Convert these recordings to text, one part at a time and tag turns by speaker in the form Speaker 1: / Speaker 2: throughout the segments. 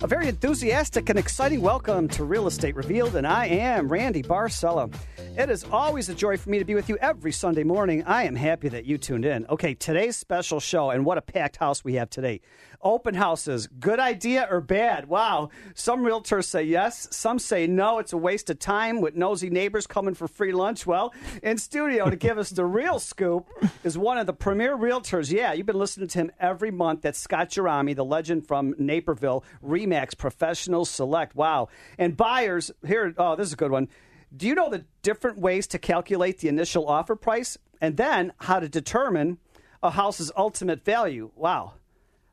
Speaker 1: A very enthusiastic and exciting welcome to Real Estate Revealed, and I am Randy Barcella. It is always a joy for me to be with you every Sunday morning. I am happy that you tuned in. Okay, today's special show, and what a packed house we have today. Open houses, good idea or bad? Wow. Some realtors say yes, some say no. It's a waste of time with nosy neighbors coming for free lunch. Well, in studio to give us the real scoop is one of the premier realtors. Yeah, you've been listening to him every month. That's Scott Gerami, the legend from Naperville, Remax Professional Select. Wow. And buyers, here, oh, this is a good one. Do you know the different ways to calculate the initial offer price and then how to determine a house's ultimate value? Wow.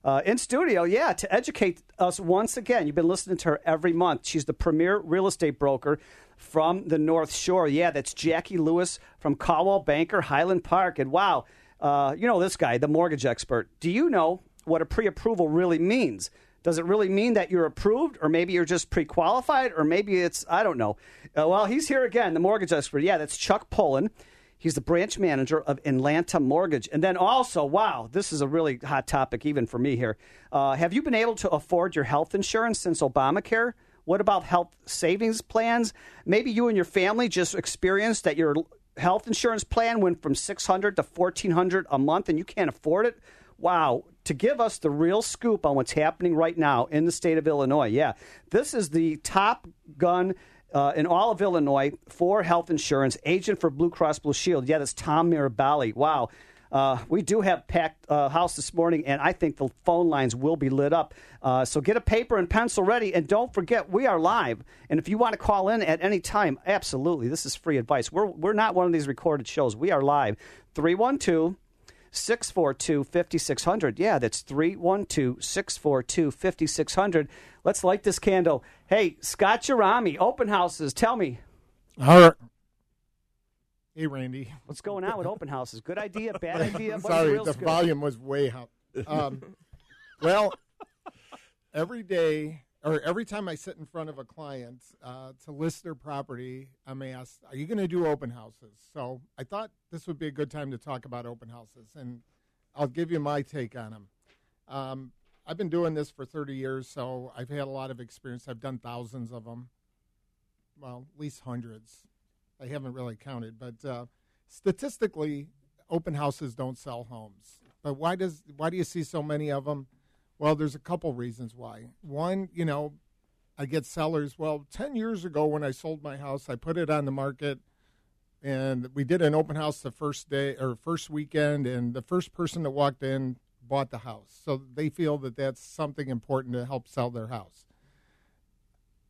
Speaker 1: Uh, in studio, yeah, to educate us once again. You've been listening to her every month. She's the premier real estate broker from the North Shore. Yeah, that's Jackie Lewis from Coldwell Banker, Highland Park. And wow, uh, you know this guy, the mortgage expert. Do you know what a pre approval really means? Does it really mean that you're approved, or maybe you're just pre qualified, or maybe it's, I don't know. Uh, well, he's here again, the mortgage expert. Yeah, that's Chuck Pullen. He's the branch manager of Atlanta Mortgage. And then also, wow, this is a really hot topic even for me here. Uh, have you been able to afford your health insurance since Obamacare? What about health savings plans? Maybe you and your family just experienced that your health insurance plan went from 600 to 1400 a month and you can't afford it. Wow, to give us the real scoop on what's happening right now in the state of Illinois. Yeah, this is the top gun uh, in all of Illinois for health insurance, agent for Blue Cross Blue Shield. Yeah, that's Tom Mirabali. Wow. Uh, we do have packed uh, house this morning, and I think the phone lines will be lit up. Uh, so get a paper and pencil ready, and don't forget we are live. And if you want to call in at any time, absolutely, this is free advice. We're we're not one of these recorded shows. We are live. 312 642 5600. Yeah, that's 312 642 5600. Let's light this candle. Hey, Scott Gerami, open houses. Tell me.
Speaker 2: All right. Hey, Randy.
Speaker 1: What's going on with open houses? Good idea, bad idea?
Speaker 2: Sorry, the scoop? volume was way up. Um, well, every day or every time I sit in front of a client uh, to list their property, I'm asked, "Are you going to do open houses?" So I thought this would be a good time to talk about open houses, and I'll give you my take on them. Um, I've been doing this for 30 years, so I've had a lot of experience. I've done thousands of them, well, at least hundreds. I haven't really counted, but uh, statistically, open houses don't sell homes. But why does why do you see so many of them? Well, there's a couple reasons why. One, you know, I get sellers. Well, 10 years ago when I sold my house, I put it on the market and we did an open house the first day or first weekend and the first person that walked in bought the house. So they feel that that's something important to help sell their house.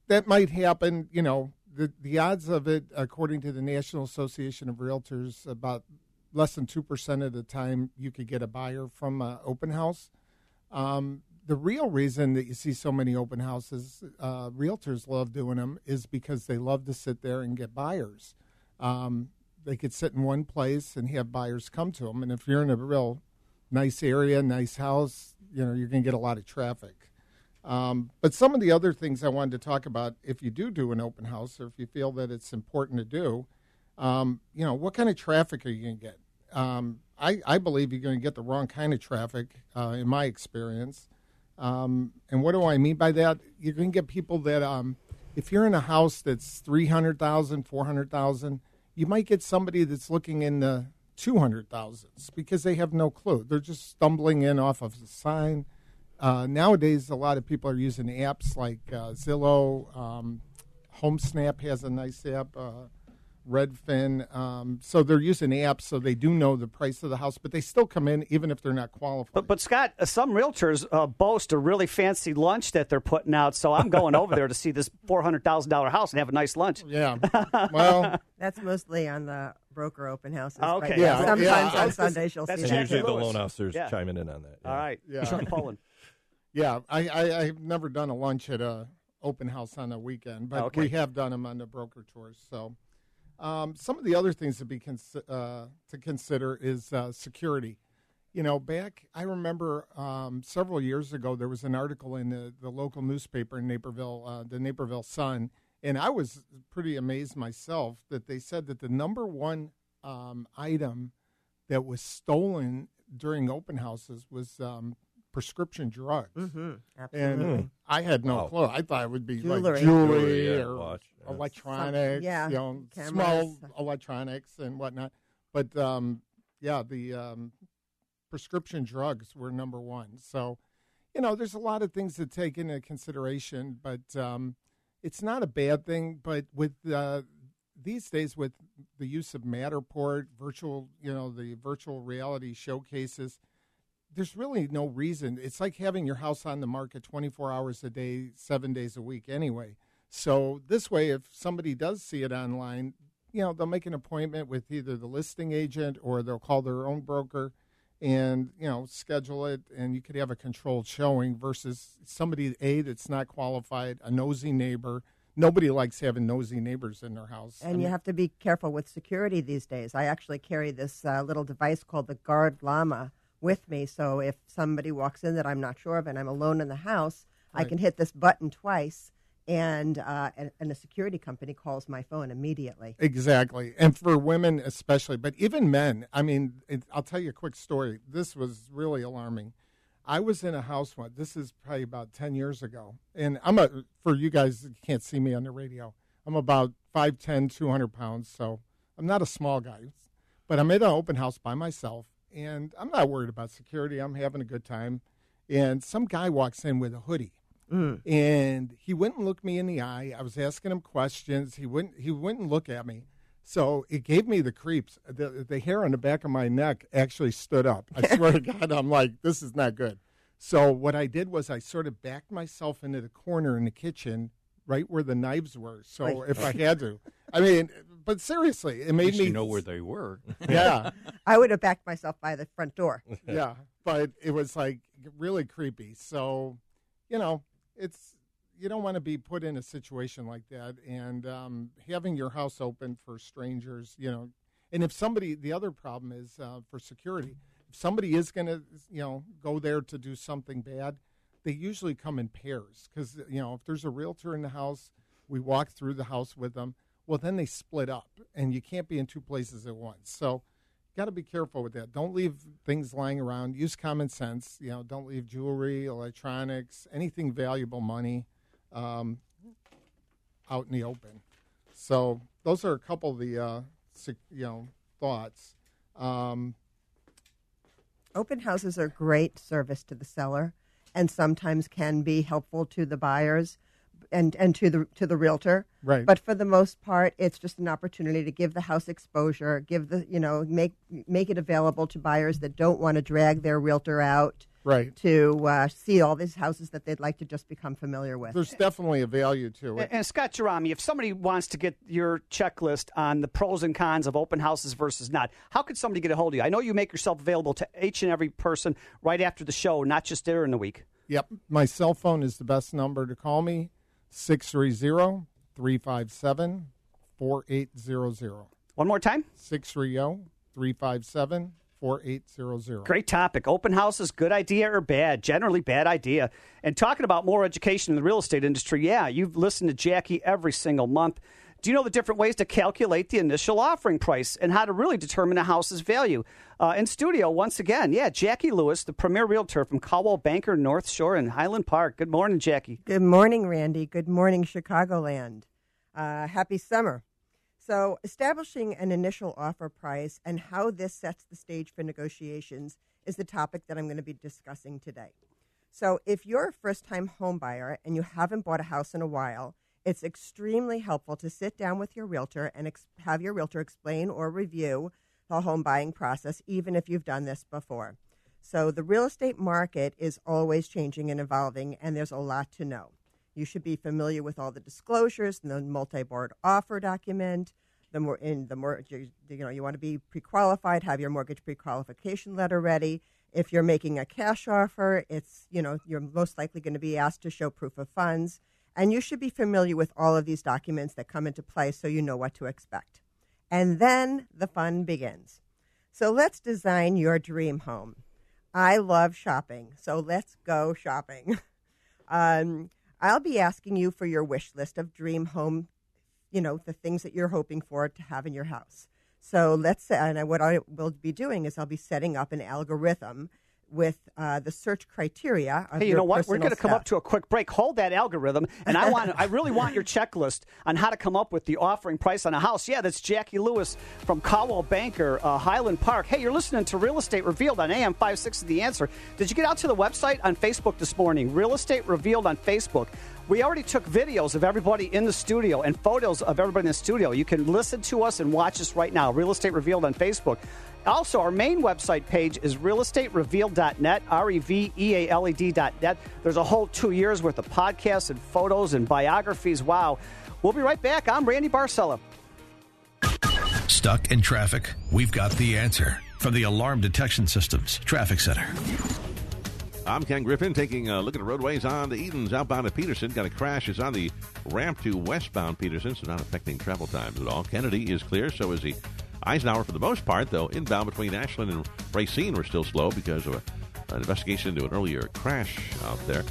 Speaker 2: That might happen, you know, the the odds of it according to the National Association of Realtors about less than 2% of the time you could get a buyer from an open house. Um, the real reason that you see so many open houses, uh, realtors love doing them, is because they love to sit there and get buyers. Um, they could sit in one place and have buyers come to them. And if you're in a real nice area, nice house, you know, you're going to get a lot of traffic. Um, but some of the other things I wanted to talk about, if you do do an open house, or if you feel that it's important to do, um, you know, what kind of traffic are you going to get? Um, I, I believe you're going to get the wrong kind of traffic, uh, in my experience. Um, and what do I mean by that? You're going to get people that, um, if you're in a house that's 300,000, 400,000, you might get somebody that's looking in the 200,000s because they have no clue. They're just stumbling in off of a sign. Uh, nowadays, a lot of people are using apps like uh, Zillow. Um, HomeSnap has a nice app. Uh, Redfin. Um, so they're using apps, so they do know the price of the house, but they still come in even if they're not qualified.
Speaker 1: But, but Scott, uh, some realtors uh, boast a really fancy lunch that they're putting out. So I'm going over there to see this four hundred thousand dollar house and have a nice lunch.
Speaker 2: Yeah. Well,
Speaker 3: that's mostly on the broker open houses.
Speaker 1: Okay.
Speaker 3: But
Speaker 2: Yeah,
Speaker 3: Sometimes
Speaker 2: yeah,
Speaker 3: on
Speaker 2: was
Speaker 3: Sunday she'll
Speaker 1: that's
Speaker 3: see
Speaker 1: Jackie
Speaker 3: that.
Speaker 4: And usually the loan officers
Speaker 1: Yeah.
Speaker 4: chiming in on that. yeah.
Speaker 1: All right,
Speaker 2: Yeah.
Speaker 1: Chuck Pullen.
Speaker 2: yeah, I, I, I've never done a lunch at a open house on a weekend, but
Speaker 1: Okay.
Speaker 2: we have done them on the broker tours. So, Um, some of the other things to be cons- uh, to consider is uh, security. You know, back I remember um, several years ago there was an article in the, the local newspaper in Naperville, uh, the Naperville Sun, and I was pretty amazed myself that they said that the number one um, item that was stolen during open houses was um, prescription drugs.
Speaker 3: Mm-hmm.
Speaker 2: And
Speaker 3: Absolutely.
Speaker 2: I had no
Speaker 4: Wow.
Speaker 2: clue. I thought it would be
Speaker 3: Jewelry.
Speaker 2: like jewelry,
Speaker 4: Jewelry, yeah,
Speaker 2: or
Speaker 4: watch, yeah.
Speaker 2: electronics,
Speaker 3: yeah,
Speaker 2: you know,
Speaker 3: cameras.
Speaker 2: small electronics and whatnot. But um, yeah, the um, prescription drugs were number one. So, you know, there's a lot of things to take into consideration, but um, it's not a bad thing. But with uh, these days, with the use of Matterport, virtual, you know, the virtual reality showcases, there's really no reason. It's like having your house on the market 24 hours a day, seven days a week, anyway. So this way, if somebody does see it online, you know, they'll make an appointment with either the listing agent or they'll call their own broker and, you know, schedule it. And you could have a controlled showing versus somebody, A, that's not qualified, a nosy neighbor. Nobody likes having nosy neighbors in their house. I
Speaker 3: And you have to be careful with security these days. I actually carry this uh, little device called the Guard Llama with me. So if somebody walks in that I'm not sure of and I'm alone in the house, I can hit this button twice, and, uh, and and a security company calls my phone immediately.
Speaker 2: Exactly. And for women especially, but even men. I mean, it, I'll tell you a quick story. This was really alarming. I was in a house once. This is probably about 10 years ago. And I'm a, for you guys that can't see me on the radio, I'm about 5'10, 200 pounds. So I'm not a small guy. But I'm at an open house by myself. And I'm not worried about security. I'm having a good time. And some guy walks in with a hoodie mm. and he wouldn't look me in the eye. I was asking him questions. He wouldn't. He wouldn't look at me. So it gave me the creeps. The, the hair on the back of my neck actually stood up. I swear to God, I'm like, this is not good. So what I did was I sort of backed myself into the corner in the kitchen, right where the knives were. So
Speaker 3: Like-
Speaker 2: if I had to, I mean, but seriously, it
Speaker 4: At
Speaker 2: made me
Speaker 4: you know where they were.
Speaker 2: Yeah,
Speaker 3: I would have backed myself by the front door.
Speaker 2: yeah. But it was like really creepy. So, you know, it's you don't want to be put in a situation like that, and um, having your house open for strangers, you know, and if somebody, the other problem is uh, for security. If somebody is going to, you know, go there to do something bad, they usually come in pairs because you know if there's a realtor in the house, we walk through the house with them. Well, then they split up, and you can't be in two places at once. So got to be careful with that. Don't leave things lying around. Use common sense. You know, don't leave jewelry, electronics, anything valuable, money, um, out in the open. So those are a couple of the uh, you know thoughts. Um,
Speaker 3: Open houses are great service to the seller, and sometimes can be helpful to the buyers, and and to the to the realtor.
Speaker 2: Right.
Speaker 3: But for the most part, it's just an opportunity to give the house exposure, give the you know make make it available to buyers that don't want to drag their realtor out
Speaker 2: right.
Speaker 3: to uh, see all these houses that they'd like to just become familiar with.
Speaker 2: There's definitely a value to it.
Speaker 1: And, and Scott Gerami, if somebody wants to get your checklist on the pros and cons of open houses versus not, how could somebody get a hold of you? I know you make yourself available to each and every person right after the show, not just during the week.
Speaker 2: Yep. My cell phone is the best number to call me 630 357 4800.
Speaker 1: One more time.
Speaker 2: 630 357 4800.
Speaker 1: Great topic. Open houses, good idea or bad? Generally, bad idea. And talking about more education in the real estate industry, yeah, you've listened to Jackie every single month. Do you know the different ways to calculate the initial offering price and how to really determine a house's value? Uh, in studio, once again, yeah, Jackie Lewis, the premier realtor from Coldwell Banker North Shore in Highland Park. Good morning, Jackie.
Speaker 3: Good morning, Randy. Good morning, Chicagoland. Uh, happy summer. So, establishing an initial offer price and how this sets the stage for negotiations is the topic that I'm going to be discussing today. So, if you're a first time home buyer and you haven't bought a house in a while, it's extremely helpful to sit down with your realtor and ex- have your realtor explain or review the home buying process, even if you've done this before. So, the real estate market is always changing and evolving, and there's a lot to know. You should be familiar with all the disclosures and the multi-board offer document. The more in the more you, know you want to be pre-qualified, have your mortgage pre-qualification letter ready. If you're making a cash offer, it's you know you're most likely going to be asked to show proof of funds, and you should be familiar with all of these documents that come into play so you know what to expect. And then the fun begins. So let's design your dream home. I love shopping, so let's go shopping. um, I'll be asking you for your wish list of dream home, you know, the things that you're hoping for to have in your house. So let's, say, and what I will be doing is I'll be setting up an algorithm with uh, the search criteria.
Speaker 1: hey, you know what? We're going to come up to a quick break. Hold that algorithm, and I want, I really want your checklist on how to come up with the offering price on a house. Yeah, that's Jackie Lewis from Coldwell Banker, uh, Highland Park. Hey, you're listening to Real Estate Revealed on AM 56 The Answer. Did you get out to the website on Facebook this morning? Real Estate Revealed on Facebook. We already took videos of everybody in the studio and photos of everybody in the studio. You can listen to us and watch us right now. Real Estate Revealed on Facebook. Also, our main website page is realestaterevealed.net, R E V E A L E D.net. There's a whole two years worth of podcasts and photos and biographies. Wow. We'll be right back. I'm Randy Barcella.
Speaker 5: Stuck in traffic? We've got the answer from the Alarm Detection Systems Traffic Center.
Speaker 4: I'm Ken Griffin taking a look at the roadways on the Edens outbound at Peterson. Got a crash is on the ramp to westbound Peterson, so not affecting travel times at all. Kennedy is clear, so is the Eisenhower for the most part, though inbound between Ashland and Racine were still slow because of a, an investigation into an earlier crash out there.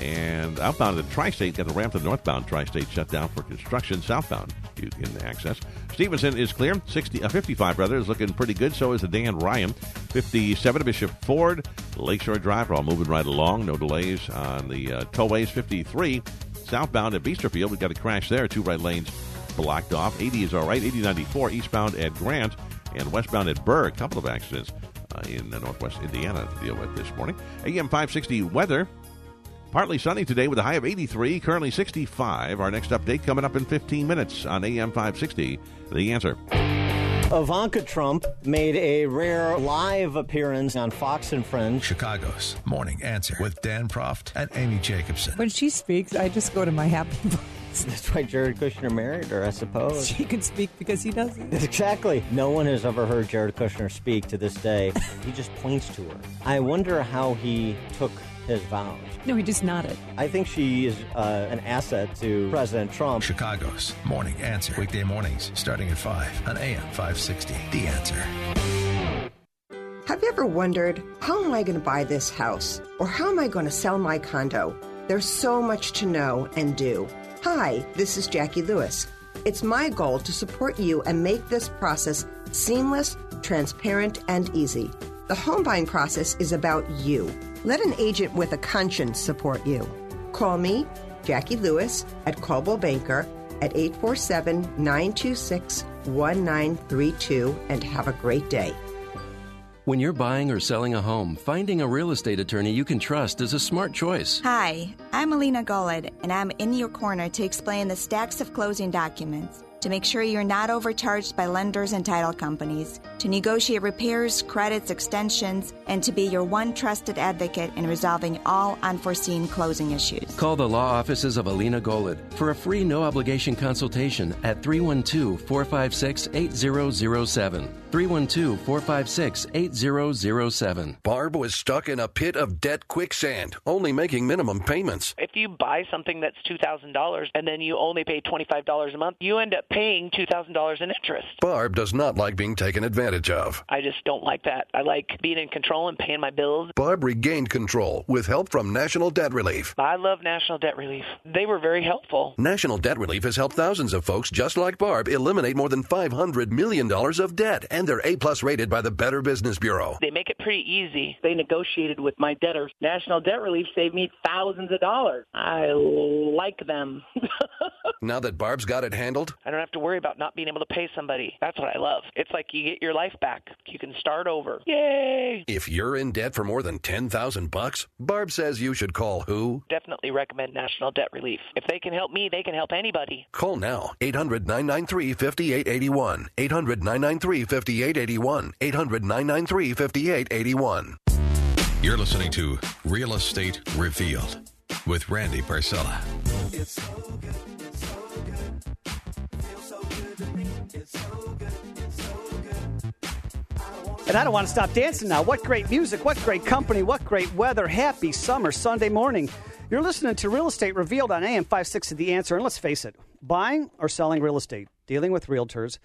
Speaker 4: And outbound the Tri-State got the ramp to the northbound Tri-State shut down for construction. Southbound you can access. Stevenson is clear. 60, uh, 55 rather is looking pretty good. So is the Dan Ryan. 57 Bishop Ford, Lakeshore Drive are all moving right along. No delays on the uh, tollways. 53 southbound at Biesterfield. We've got a crash there. Two right lanes blocked off. 80 is all right. 8094 eastbound at Grant and westbound at Burr. A couple of accidents uh, in uh, northwest Indiana to deal with this morning. AM 560 weather. Partly sunny today with a high of 83, currently 65. Our next update coming up in 15 minutes on AM 560. The answer.
Speaker 6: Ivanka Trump made a rare live appearance on Fox and Friends.
Speaker 5: Chicago's Morning Answer with Dan Proft and Amy Jacobson.
Speaker 7: When she speaks, I just go to my happy place.
Speaker 6: That's why Jared Kushner married her, I suppose.
Speaker 7: She can speak because he doesn't.
Speaker 6: Exactly. No one has ever heard Jared Kushner speak to this day. he just points to her. I wonder how he took his vows.
Speaker 7: No, he just nodded.
Speaker 6: I think she is uh, an asset to President Trump.
Speaker 5: Chicago's Morning Answer. Weekday mornings starting at 5 on AM 560. The Answer.
Speaker 3: Have you ever wondered, how am I going to buy this house? Or how am I going to sell my condo? There's so much to know and do. Hi, this is Jackie Lewis. It's my goal to support you and make this process seamless, transparent, and easy. The home buying process is about you. Let an agent with a conscience support you. Call me, Jackie Lewis, at Coldwell Banker at 847 926 1932 and have a great day.
Speaker 8: When you're buying or selling a home, finding a real estate attorney you can trust is a smart choice.
Speaker 9: Hi, I'm Alina Golod, and I'm in your corner to explain the stacks of closing documents to make sure you're not overcharged by lenders and title companies, to negotiate repairs, credits, extensions, and to be your one trusted advocate in resolving all unforeseen closing issues.
Speaker 8: Call the law offices of Alina Golod for a free no obligation consultation at 312 456 8007. 312 456 8007.
Speaker 10: Barb was stuck in a pit of debt quicksand, only making minimum payments.
Speaker 11: If you buy something that's $2,000 and then you only pay $25 a month, you end up paying $2,000 in interest.
Speaker 10: Barb does not like being taken advantage of.
Speaker 11: I just don't like that. I like being in control and paying my bills.
Speaker 10: Barb regained control with help from National Debt Relief.
Speaker 11: I love National Debt Relief. They were very helpful.
Speaker 10: National Debt Relief has helped thousands of folks just like Barb eliminate more than $500 million of debt, and they're A plus rated by the Better Business Bureau.
Speaker 11: They make it pretty easy. They negotiated with my debtors. National Debt Relief saved me thousands of dollars. I like them.
Speaker 10: now that Barb's got it handled,
Speaker 11: I don't have to worry about not being able to pay somebody. That's what I love. It's like you get your life back. You can start over. Yay!
Speaker 10: If you're in debt for more than 10,000 bucks, Barb says you should call who?
Speaker 11: Definitely recommend National Debt Relief. If they can help me, they can help anybody.
Speaker 10: Call now. 800-993-5881. 800-993-5881. 800-993-5881.
Speaker 12: You're listening to Real Estate Revealed with Randy Barcella.
Speaker 1: And I don't want to stop dancing now. What great music, what great company, what great weather. Happy summer Sunday morning. You're listening to Real Estate Revealed on AM 560 The Answer. And let's face it, buying or selling real estate, dealing with realtors,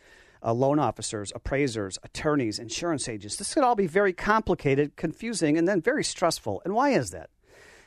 Speaker 1: uh, loan officers, appraisers, attorneys, insurance agents. This could all be very complicated, confusing, and then very stressful. And why is that?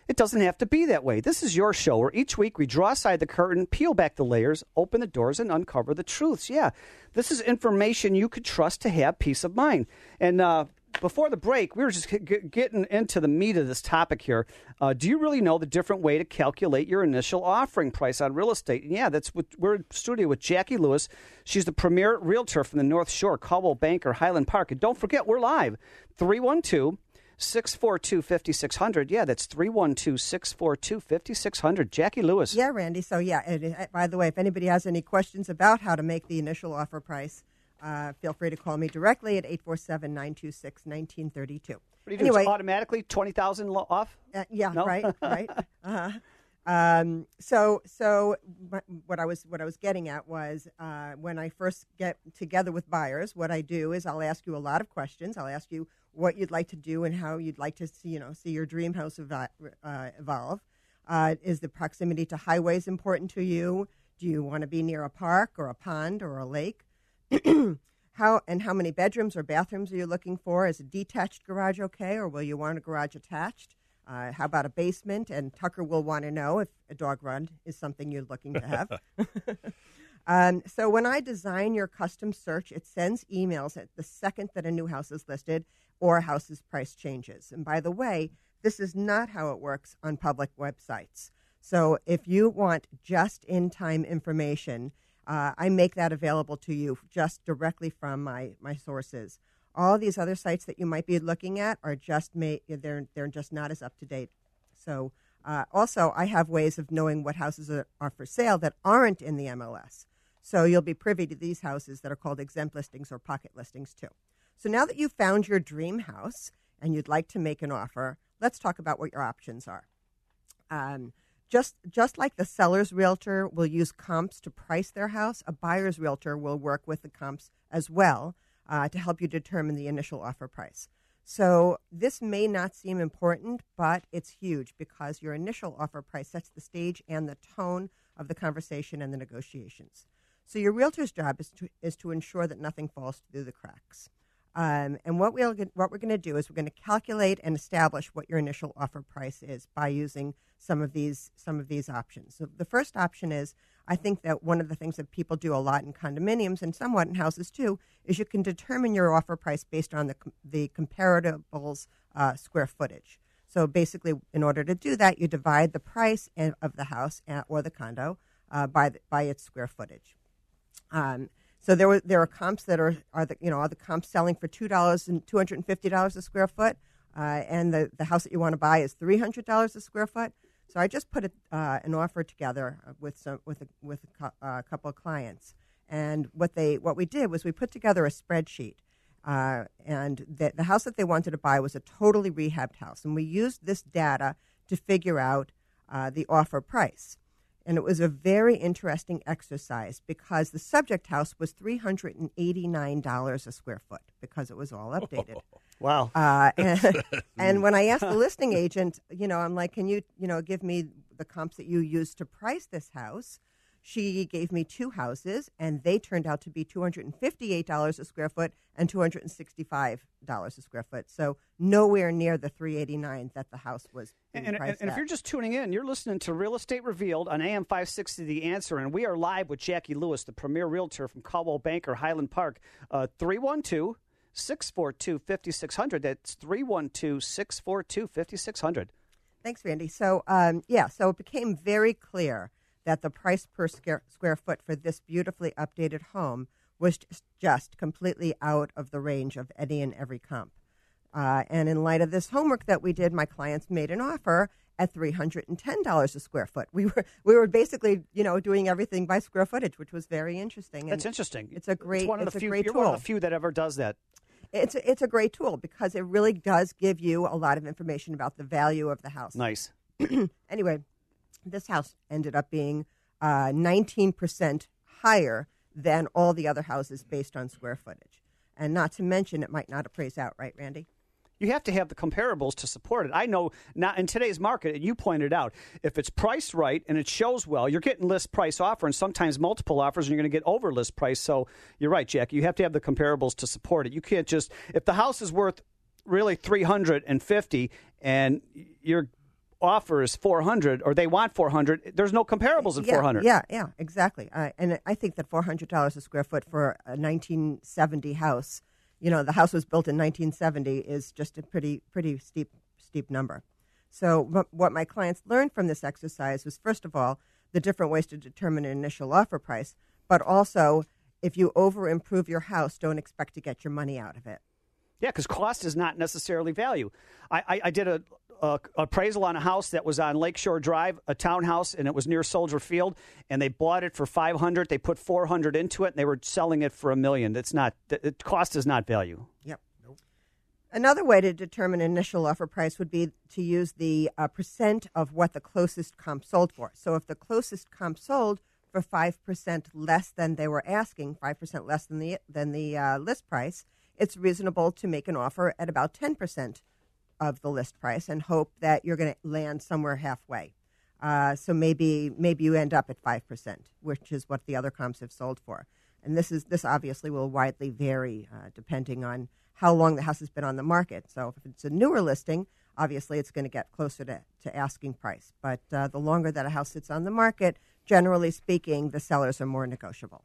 Speaker 1: It doesn't have to be that way. This is your show where each week we draw aside the curtain, peel back the layers, open the doors, and uncover the truths. Yeah, this is information you could trust to have peace of mind. And uh, before the break, we were just g- getting into the meat of this topic here. Uh, do you really know the different way to calculate your initial offering price on real estate? And yeah, that's what we're in studio with Jackie Lewis. She's the premier realtor from the North Shore, Coldwell Banker, Highland Park. And don't forget, we're live 312- 642 5600. Yeah, that's 312 642 5600. Jackie Lewis.
Speaker 3: Yeah, Randy. So, yeah, it, by the way, if anybody has any questions about how to make the initial offer price, uh, feel free to call me directly at 847 926 1932.
Speaker 1: What do you do? Anyway, automatically 20000 off?
Speaker 3: Uh, yeah, no? right, right. Uh-huh. Um, so, so what I was what I was getting at was uh, when I first get together with buyers, what I do is I'll ask you a lot of questions. I'll ask you what you'd like to do and how you'd like to see, you know, see your dream house uh, evolve. Uh, is the proximity to highways important to you? Do you want to be near a park or a pond or a lake? how and how many bedrooms or bathrooms are you looking for? Is a detached garage okay, or will you want a garage attached? Uh, how about a basement? And Tucker will want to know if a dog run is something you're looking to have. um, so when I design your custom search, it sends emails at the second that a new house is listed or a house's price changes. And by the way, this is not how it works on public websites. So if you want just in time information, uh, I make that available to you just directly from my, my sources. All these other sites that you might be looking at are just made, they're, they're just not as up to date. So uh, also, I have ways of knowing what houses are, are for sale that aren't in the MLS. So you'll be privy to these houses that are called exempt listings or pocket listings too. So now that you've found your dream house and you'd like to make an offer, let's talk about what your options are. Um, just just like the seller's realtor will use comps to price their house, a buyer's realtor will work with the comps as well uh, to help you determine the initial offer price. So this may not seem important, but it's huge because your initial offer price sets the stage and the tone of the conversation and the negotiations. So your realtor's job is to is to ensure that nothing falls through the cracks. Um, and what we'll what we're going to do is we're going to calculate and establish what your initial offer price is by using some of these some of these options. So the first option is I think that one of the things that people do a lot in condominiums and somewhat in houses too is you can determine your offer price based on the the comparables uh, square footage. So basically, in order to do that, you divide the price of the house or the condo uh, by the, by its square footage. Um, so there were there are comps that are are the you know are the comps selling for two dollars and two hundred and fifty dollars a square foot, uh, and the the house that you want to buy is three hundred dollars a square foot. So I just put a, uh, an offer together with some with a, with a uh, couple of clients, and what they what we did was we put together a spreadsheet, uh, and the, the house that they wanted to buy was a totally rehabbed house, and we used this data to figure out uh, the offer price. And it was a very interesting exercise because the subject house was $389 a square foot because it was all updated.
Speaker 1: wow.
Speaker 3: Uh, and, and when I asked the listing agent, you know, I'm like, can you, you know, give me the comps that you used to price this house? She gave me two houses, and they turned out to be $258 a square foot and $265 a square foot. So nowhere near the 389 that the house was.
Speaker 1: And, and, and, and if you're just tuning in, you're listening to Real Estate Revealed on AM 560 The Answer, and we are live with Jackie Lewis, the premier realtor from Coldwell Banker, Highland Park. Uh, 312 642 5600. That's 312 642 5600.
Speaker 3: Thanks, Randy. So, um, yeah, so it became very clear that the price per square, square foot for this beautifully updated home was just completely out of the range of any and every comp. Uh, and in light of this homework that we did, my clients made an offer at three hundred and ten dollars a square foot. We were we were basically you know doing everything by square footage, which was very interesting.
Speaker 1: And That's interesting.
Speaker 3: It's a great.
Speaker 1: It's one of
Speaker 3: it's
Speaker 1: the few.
Speaker 3: great
Speaker 1: you're
Speaker 3: tool.
Speaker 1: one of the few that ever does that.
Speaker 3: It's a, it's a great tool because it really does give you a lot of information about the value of the house.
Speaker 1: Nice.
Speaker 3: anyway, this house ended up being uh, 19% higher than all the other houses based on square footage. And not to mention, it might not appraise out, right, Randy?
Speaker 1: You have to have the comparables to support it. I know not in today's market, and you pointed out, if it's priced right and it shows well, you're getting list price offer and sometimes multiple offers, and you're going to get over list price. So you're right, Jack. You have to have the comparables to support it. You can't just if the house is worth really 350 and your offer is 400 or they want 400 there's no comparables at
Speaker 3: yeah,
Speaker 1: 400
Speaker 3: Yeah, yeah, exactly. Uh, and I think that four hundred dollars a square foot for a 1970 house, you know, the house was built in 1970, is just a pretty pretty steep steep number. So what my clients learned from this exercise was first of all the different ways to determine an initial offer price, but also if you over improve your house, don't expect to get your money out of it.
Speaker 1: Yeah, because cost is not necessarily value. I, I, I did a, a appraisal on a house that was on Lakeshore Drive, a townhouse, and it was near Soldier Field, and they bought it for five hundred. They put four hundred into it, and they were selling it for a million. That's not the, cost is not value.
Speaker 3: Yep. Nope. Another way to determine initial offer price would be to use the uh, percent of what the closest comp sold for. So if the closest comp sold for five percent less than they were asking, five percent less than the than the uh, list price, it's reasonable to make an offer at about ten percent of the list price and hope that you're going to land somewhere halfway. Uh, so maybe maybe you end up at five percent, which is what the other comps have sold for. And this is this obviously will widely vary uh, depending on how long the house has been on the market. So if it's a newer listing, obviously it's going to get closer to, to asking price. But uh, the longer that a house sits on the market, generally speaking, the sellers are more negotiable.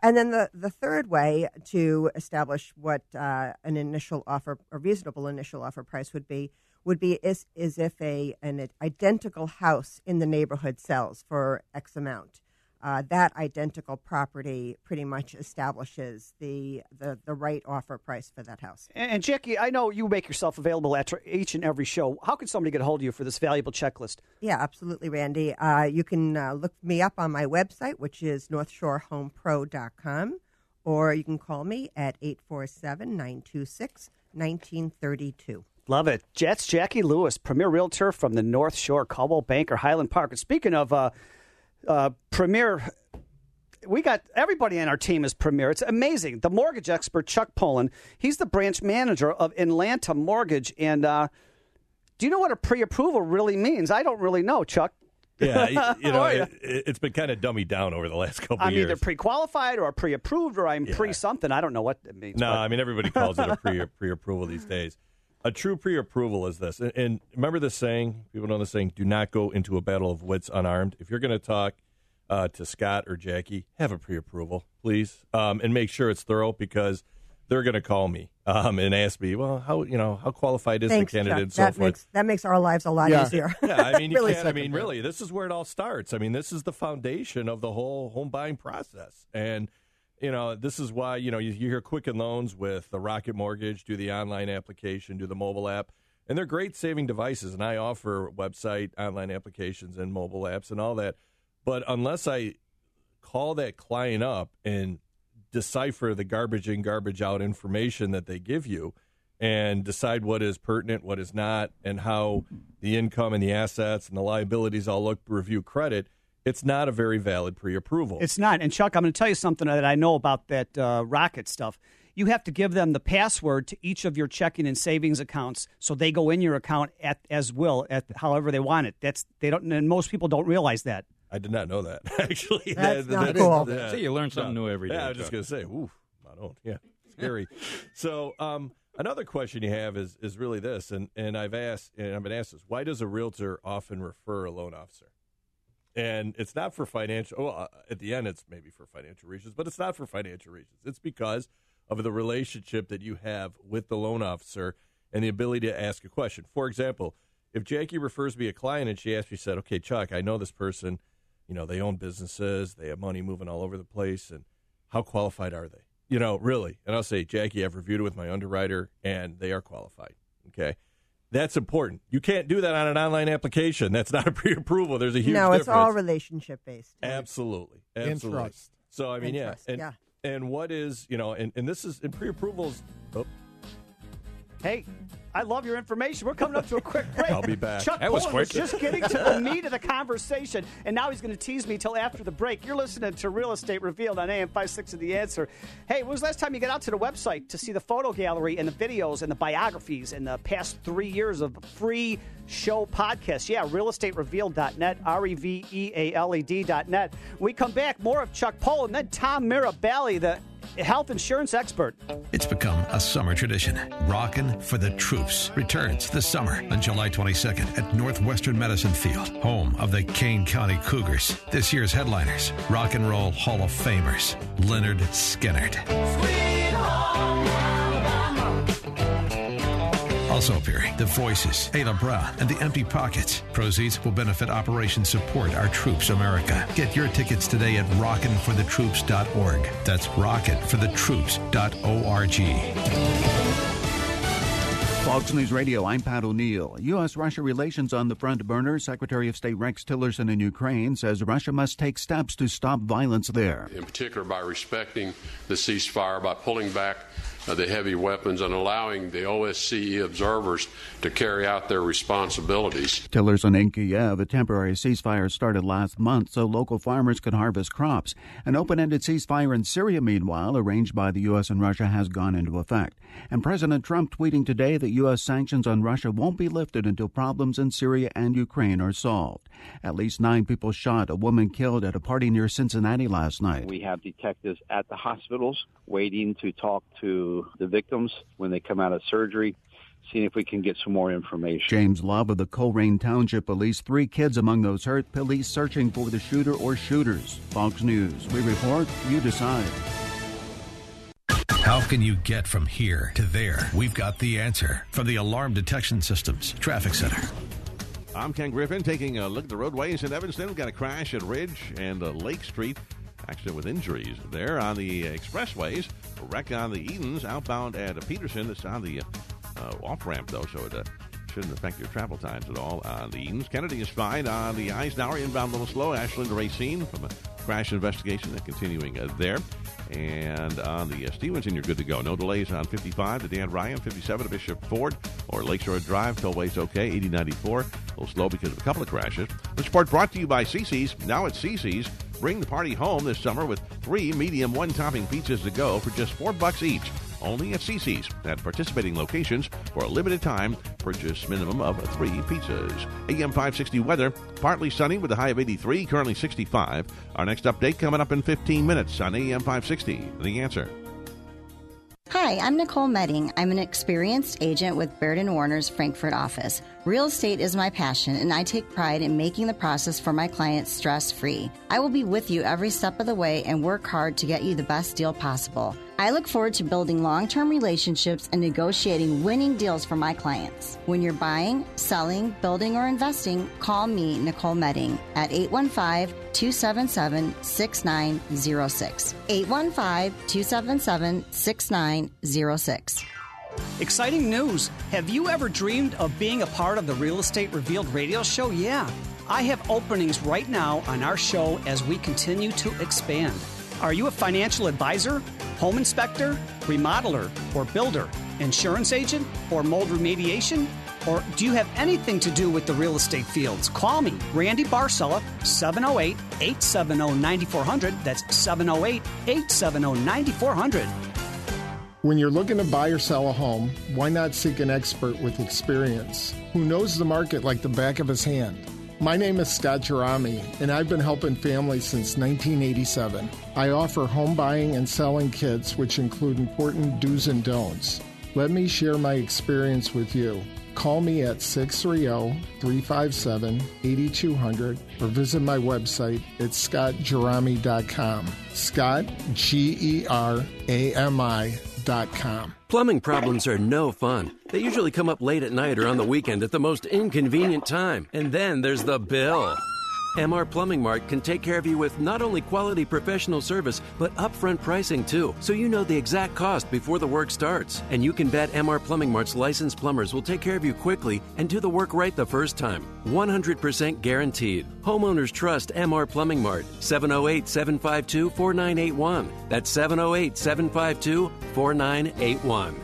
Speaker 3: And then the, the third way to establish what uh, an initial offer, a reasonable initial offer price would be, would be is, is if a an identical house in the neighborhood sells for X amount. Uh, that identical property pretty much establishes the, the, the right offer price for that house.
Speaker 1: And, and Jackie, I know you make yourself available at each and every show. How can somebody get a hold of you for this valuable checklist?
Speaker 3: Yeah, absolutely, Randy. Uh, you can uh, look me up on my website, which is northshorehomepro.com, or you can call me at 847 926 1932.
Speaker 1: Love it. Jets Jackie Lewis, premier realtor from the North Shore, Coldwell Banker, Highland Park. And speaking of uh, premier, we got everybody on our team is premier. It's amazing. The mortgage expert Chuck Pullen, he's the branch manager of Atlanta Mortgage. And uh, do you know what a pre-approval really means? I don't really know, Chuck.
Speaker 13: Yeah, you, know,
Speaker 1: are
Speaker 13: it, has been kind of dummied down over the last couple
Speaker 1: years.
Speaker 13: I'm years.
Speaker 1: either pre-qualified or pre-approved or I'm pre-something. I don't know what it means.
Speaker 13: No,
Speaker 1: but-
Speaker 13: I mean everybody calls it a pre pre approval these days. A true pre approval is this, and, and remember the saying. People know the saying: "Do not go into a battle of wits unarmed." If you're going to talk uh, to Scott or Jackie, have a pre approval, please, um, and make sure it's thorough because they're going to call me um, and ask me, "Well, how you know how qualified is
Speaker 3: Thanks,
Speaker 13: the candidate?"
Speaker 3: Chuck.
Speaker 13: and so
Speaker 3: that
Speaker 13: forth.
Speaker 3: makes that makes our lives a lot
Speaker 13: Yeah.
Speaker 3: easier.
Speaker 13: Yeah, I mean, you
Speaker 3: really
Speaker 13: can't, I mean, really, this is where it all starts. I mean, this is the foundation of the whole home buying process, and you know, this is why you know you, you hear Quicken Loans with the Rocket Mortgage, do the online application, do the mobile app, and they're great saving devices. And I offer website, online applications, and mobile apps, and all that. But unless I call that client up and decipher the garbage in, garbage out information that they give you and decide what is pertinent, what is not, and how the income and the assets and the liabilities all look, review credit, it's not a very valid pre approval.
Speaker 1: It's not. And Chuck, I'm going to tell you something that I know about that uh, rocket stuff. You have to give them the password to each of your checking and savings accounts, so they go in your account at as will, at however they want it. That's they don't, and most people don't realize that.
Speaker 13: I did not know that actually.
Speaker 1: That's
Speaker 13: That-
Speaker 1: not
Speaker 13: that-
Speaker 1: cool.
Speaker 13: yeah.
Speaker 4: See, you learn something new every day,
Speaker 13: Yeah, I was just going to say, oof, I don't. Yeah, scary. so, um, another question you have is is really this, and and I've asked, and I've been asked this: Why does a realtor often refer a loan officer? And it's not for financial. Well, uh, at the end, it's maybe for financial reasons, but it's not for financial reasons. It's because of the relationship that you have with the loan officer and the ability to ask a question. For example, if Jackie refers me a client and she asks me, said, "Okay, Chuck, I know this person. You know, they own businesses, they have money moving all over the place, and how qualified are they? You know, really?" And I'll say, "Jackie, I've reviewed it with my underwriter, and they are qualified." Okay. That's important. You can't do that on an online application. That's not a pre-approval. There's a huge
Speaker 3: no,
Speaker 13: difference.
Speaker 3: it's all relationship based.
Speaker 13: Absolutely.
Speaker 2: And
Speaker 13: Absolutely.
Speaker 2: trust.
Speaker 13: So I mean,
Speaker 3: And
Speaker 13: yeah.
Speaker 3: trust,
Speaker 13: and,
Speaker 3: yeah.
Speaker 13: and what is, you know, and, and this is in pre-approvals oh,
Speaker 1: Hey, I love your information. We're coming up to a quick break.
Speaker 13: I'll be back.
Speaker 1: Chuck
Speaker 13: That was
Speaker 1: Pullen was
Speaker 13: quick.
Speaker 1: just getting to the meat of the conversation, and now he's going to tease me till after the break. You're listening to Real Estate Revealed on AM 56 of The Answer. Hey, when was the last time you got out to the website to see the photo gallery and the videos and the biographies and the past three years of free show podcasts? Yeah, realestaterevealed.net, R E V E A L E D.net. When we come back, more of Chuck Pullen, then Tom Mirabelli, the health insurance expert.
Speaker 5: It's become a summer tradition. Rockin' for the Troops returns this summer on July 22nd at Northwestern Medicine Field, home of the Kane County Cougars. This year's headliners, Rock and Roll Hall of Famers, Lynyrd Skynyrd. Also appearing, The Voices, Ayla Brown, and The Empty Pockets. Proceeds will benefit Operation Support Our Troops America. Get your tickets today at rockinforthetroops.org. That's rockinforthetroops.org.
Speaker 14: Fox News Radio, I'm Pat O'Neill. U.S. Russia relations on the front burner. Secretary of State Rex Tillerson in Ukraine says Russia must take steps to stop violence there.
Speaker 15: in particular by respecting the ceasefire, by pulling back the heavy weapons, and allowing the OSCE observers to carry out their responsibilities.
Speaker 14: Tillers Tillerson in Kiev, a temporary ceasefire started last month so local farmers could harvest crops. An open ended ceasefire in Syria, meanwhile, arranged by the U.S. and Russia, has gone into effect. And President Trump tweeting today that U.S. sanctions on Russia won't be lifted until problems in Syria and Ukraine are solved. At least nine people shot, a woman killed at a party near Cincinnati last night.
Speaker 16: We have detectives at the hospitals waiting to talk to the victims when they come out of surgery, seeing if we can get some more information.
Speaker 14: James Love of the Colerain Township Police, three kids among those hurt, police searching for the shooter or shooters. Fox News. We report, you decide.
Speaker 5: How can you get from here to there? We've got the answer from the Alarm Detection Systems Traffic Center.
Speaker 4: I'm Ken Griffin taking a look at the roadways in Evanston. We've got a crash at Ridge and uh, Lake Street. Accident with injuries there on the expressways. A wreck on the Edens outbound at Peterson. It's on the uh, off ramp, though, so it uh, shouldn't affect your travel times at all on the Edens. Kennedy is fine on the Eisenhower. Inbound a little slow. Ashland Racine from a crash investigation uh, continuing uh, there. And on the uh, Stevenson, you're good to go. No delays on 55 to Dan Ryan, 57 to Bishop Ford, or Lakeshore Drive. Tollway's okay. 8094, a little slow because of a couple of crashes. The sport brought to you by Cicis. Now at Cicis, bring the party home this summer with three medium one-topping pizzas to go for just four bucks each. Only at Cicis at participating locations for a limited time. Purchase minimum of three pizzas. AM 560 weather, partly sunny with a high of 83, currently 65. Our next update coming up in 15 minutes on AM 560. The answer.
Speaker 17: Hi, I'm Nicole Medding. I'm an experienced agent with Baird & Warner's Frankfort office. Real estate is my passion, and I take pride in making the process for my clients stress-free. I will be with you every step of the way and work hard to get you the best deal possible. I look forward to building long-term relationships and negotiating winning deals for my clients. When you're buying, selling, building, or investing, call me, Nicole Medding, at 815-277-6906. 815-277-6906.
Speaker 1: Exciting news! Have you ever dreamed of being a part of the Real Estate Revealed radio show? Yeah. I have openings right now on our show as we continue to expand. Are you a financial advisor, home inspector, remodeler, or builder, insurance agent, or mold remediation? Or do you have anything to do with the real estate fields? Call me, Randy Barcella, 708 870 9400. That's 708 870 9400.
Speaker 2: When you're looking to buy or sell a home, why not seek an expert with experience who knows the market like the back of his hand? My name is Scott Gerami, and I've been helping families since 1987. I offer home buying and selling kits, which include important do's and don'ts. Let me share my experience with you. Call me at 630 357 8200 or visit my website at scottgerami.com. Scott, G E R A M
Speaker 8: Plumbing problems are no fun. They usually come up late at night or on the weekend at the most inconvenient time. And then there's the bill. MR Plumbing Mart can take care of you with not only quality professional service, but upfront pricing too, so you know the exact cost before the work starts. And you can bet MR Plumbing Mart's licensed plumbers will take care of you quickly and do the work right the first time. 100% guaranteed. Homeowners trust MR Plumbing Mart. 708 752 4981. That's 708 752 4981.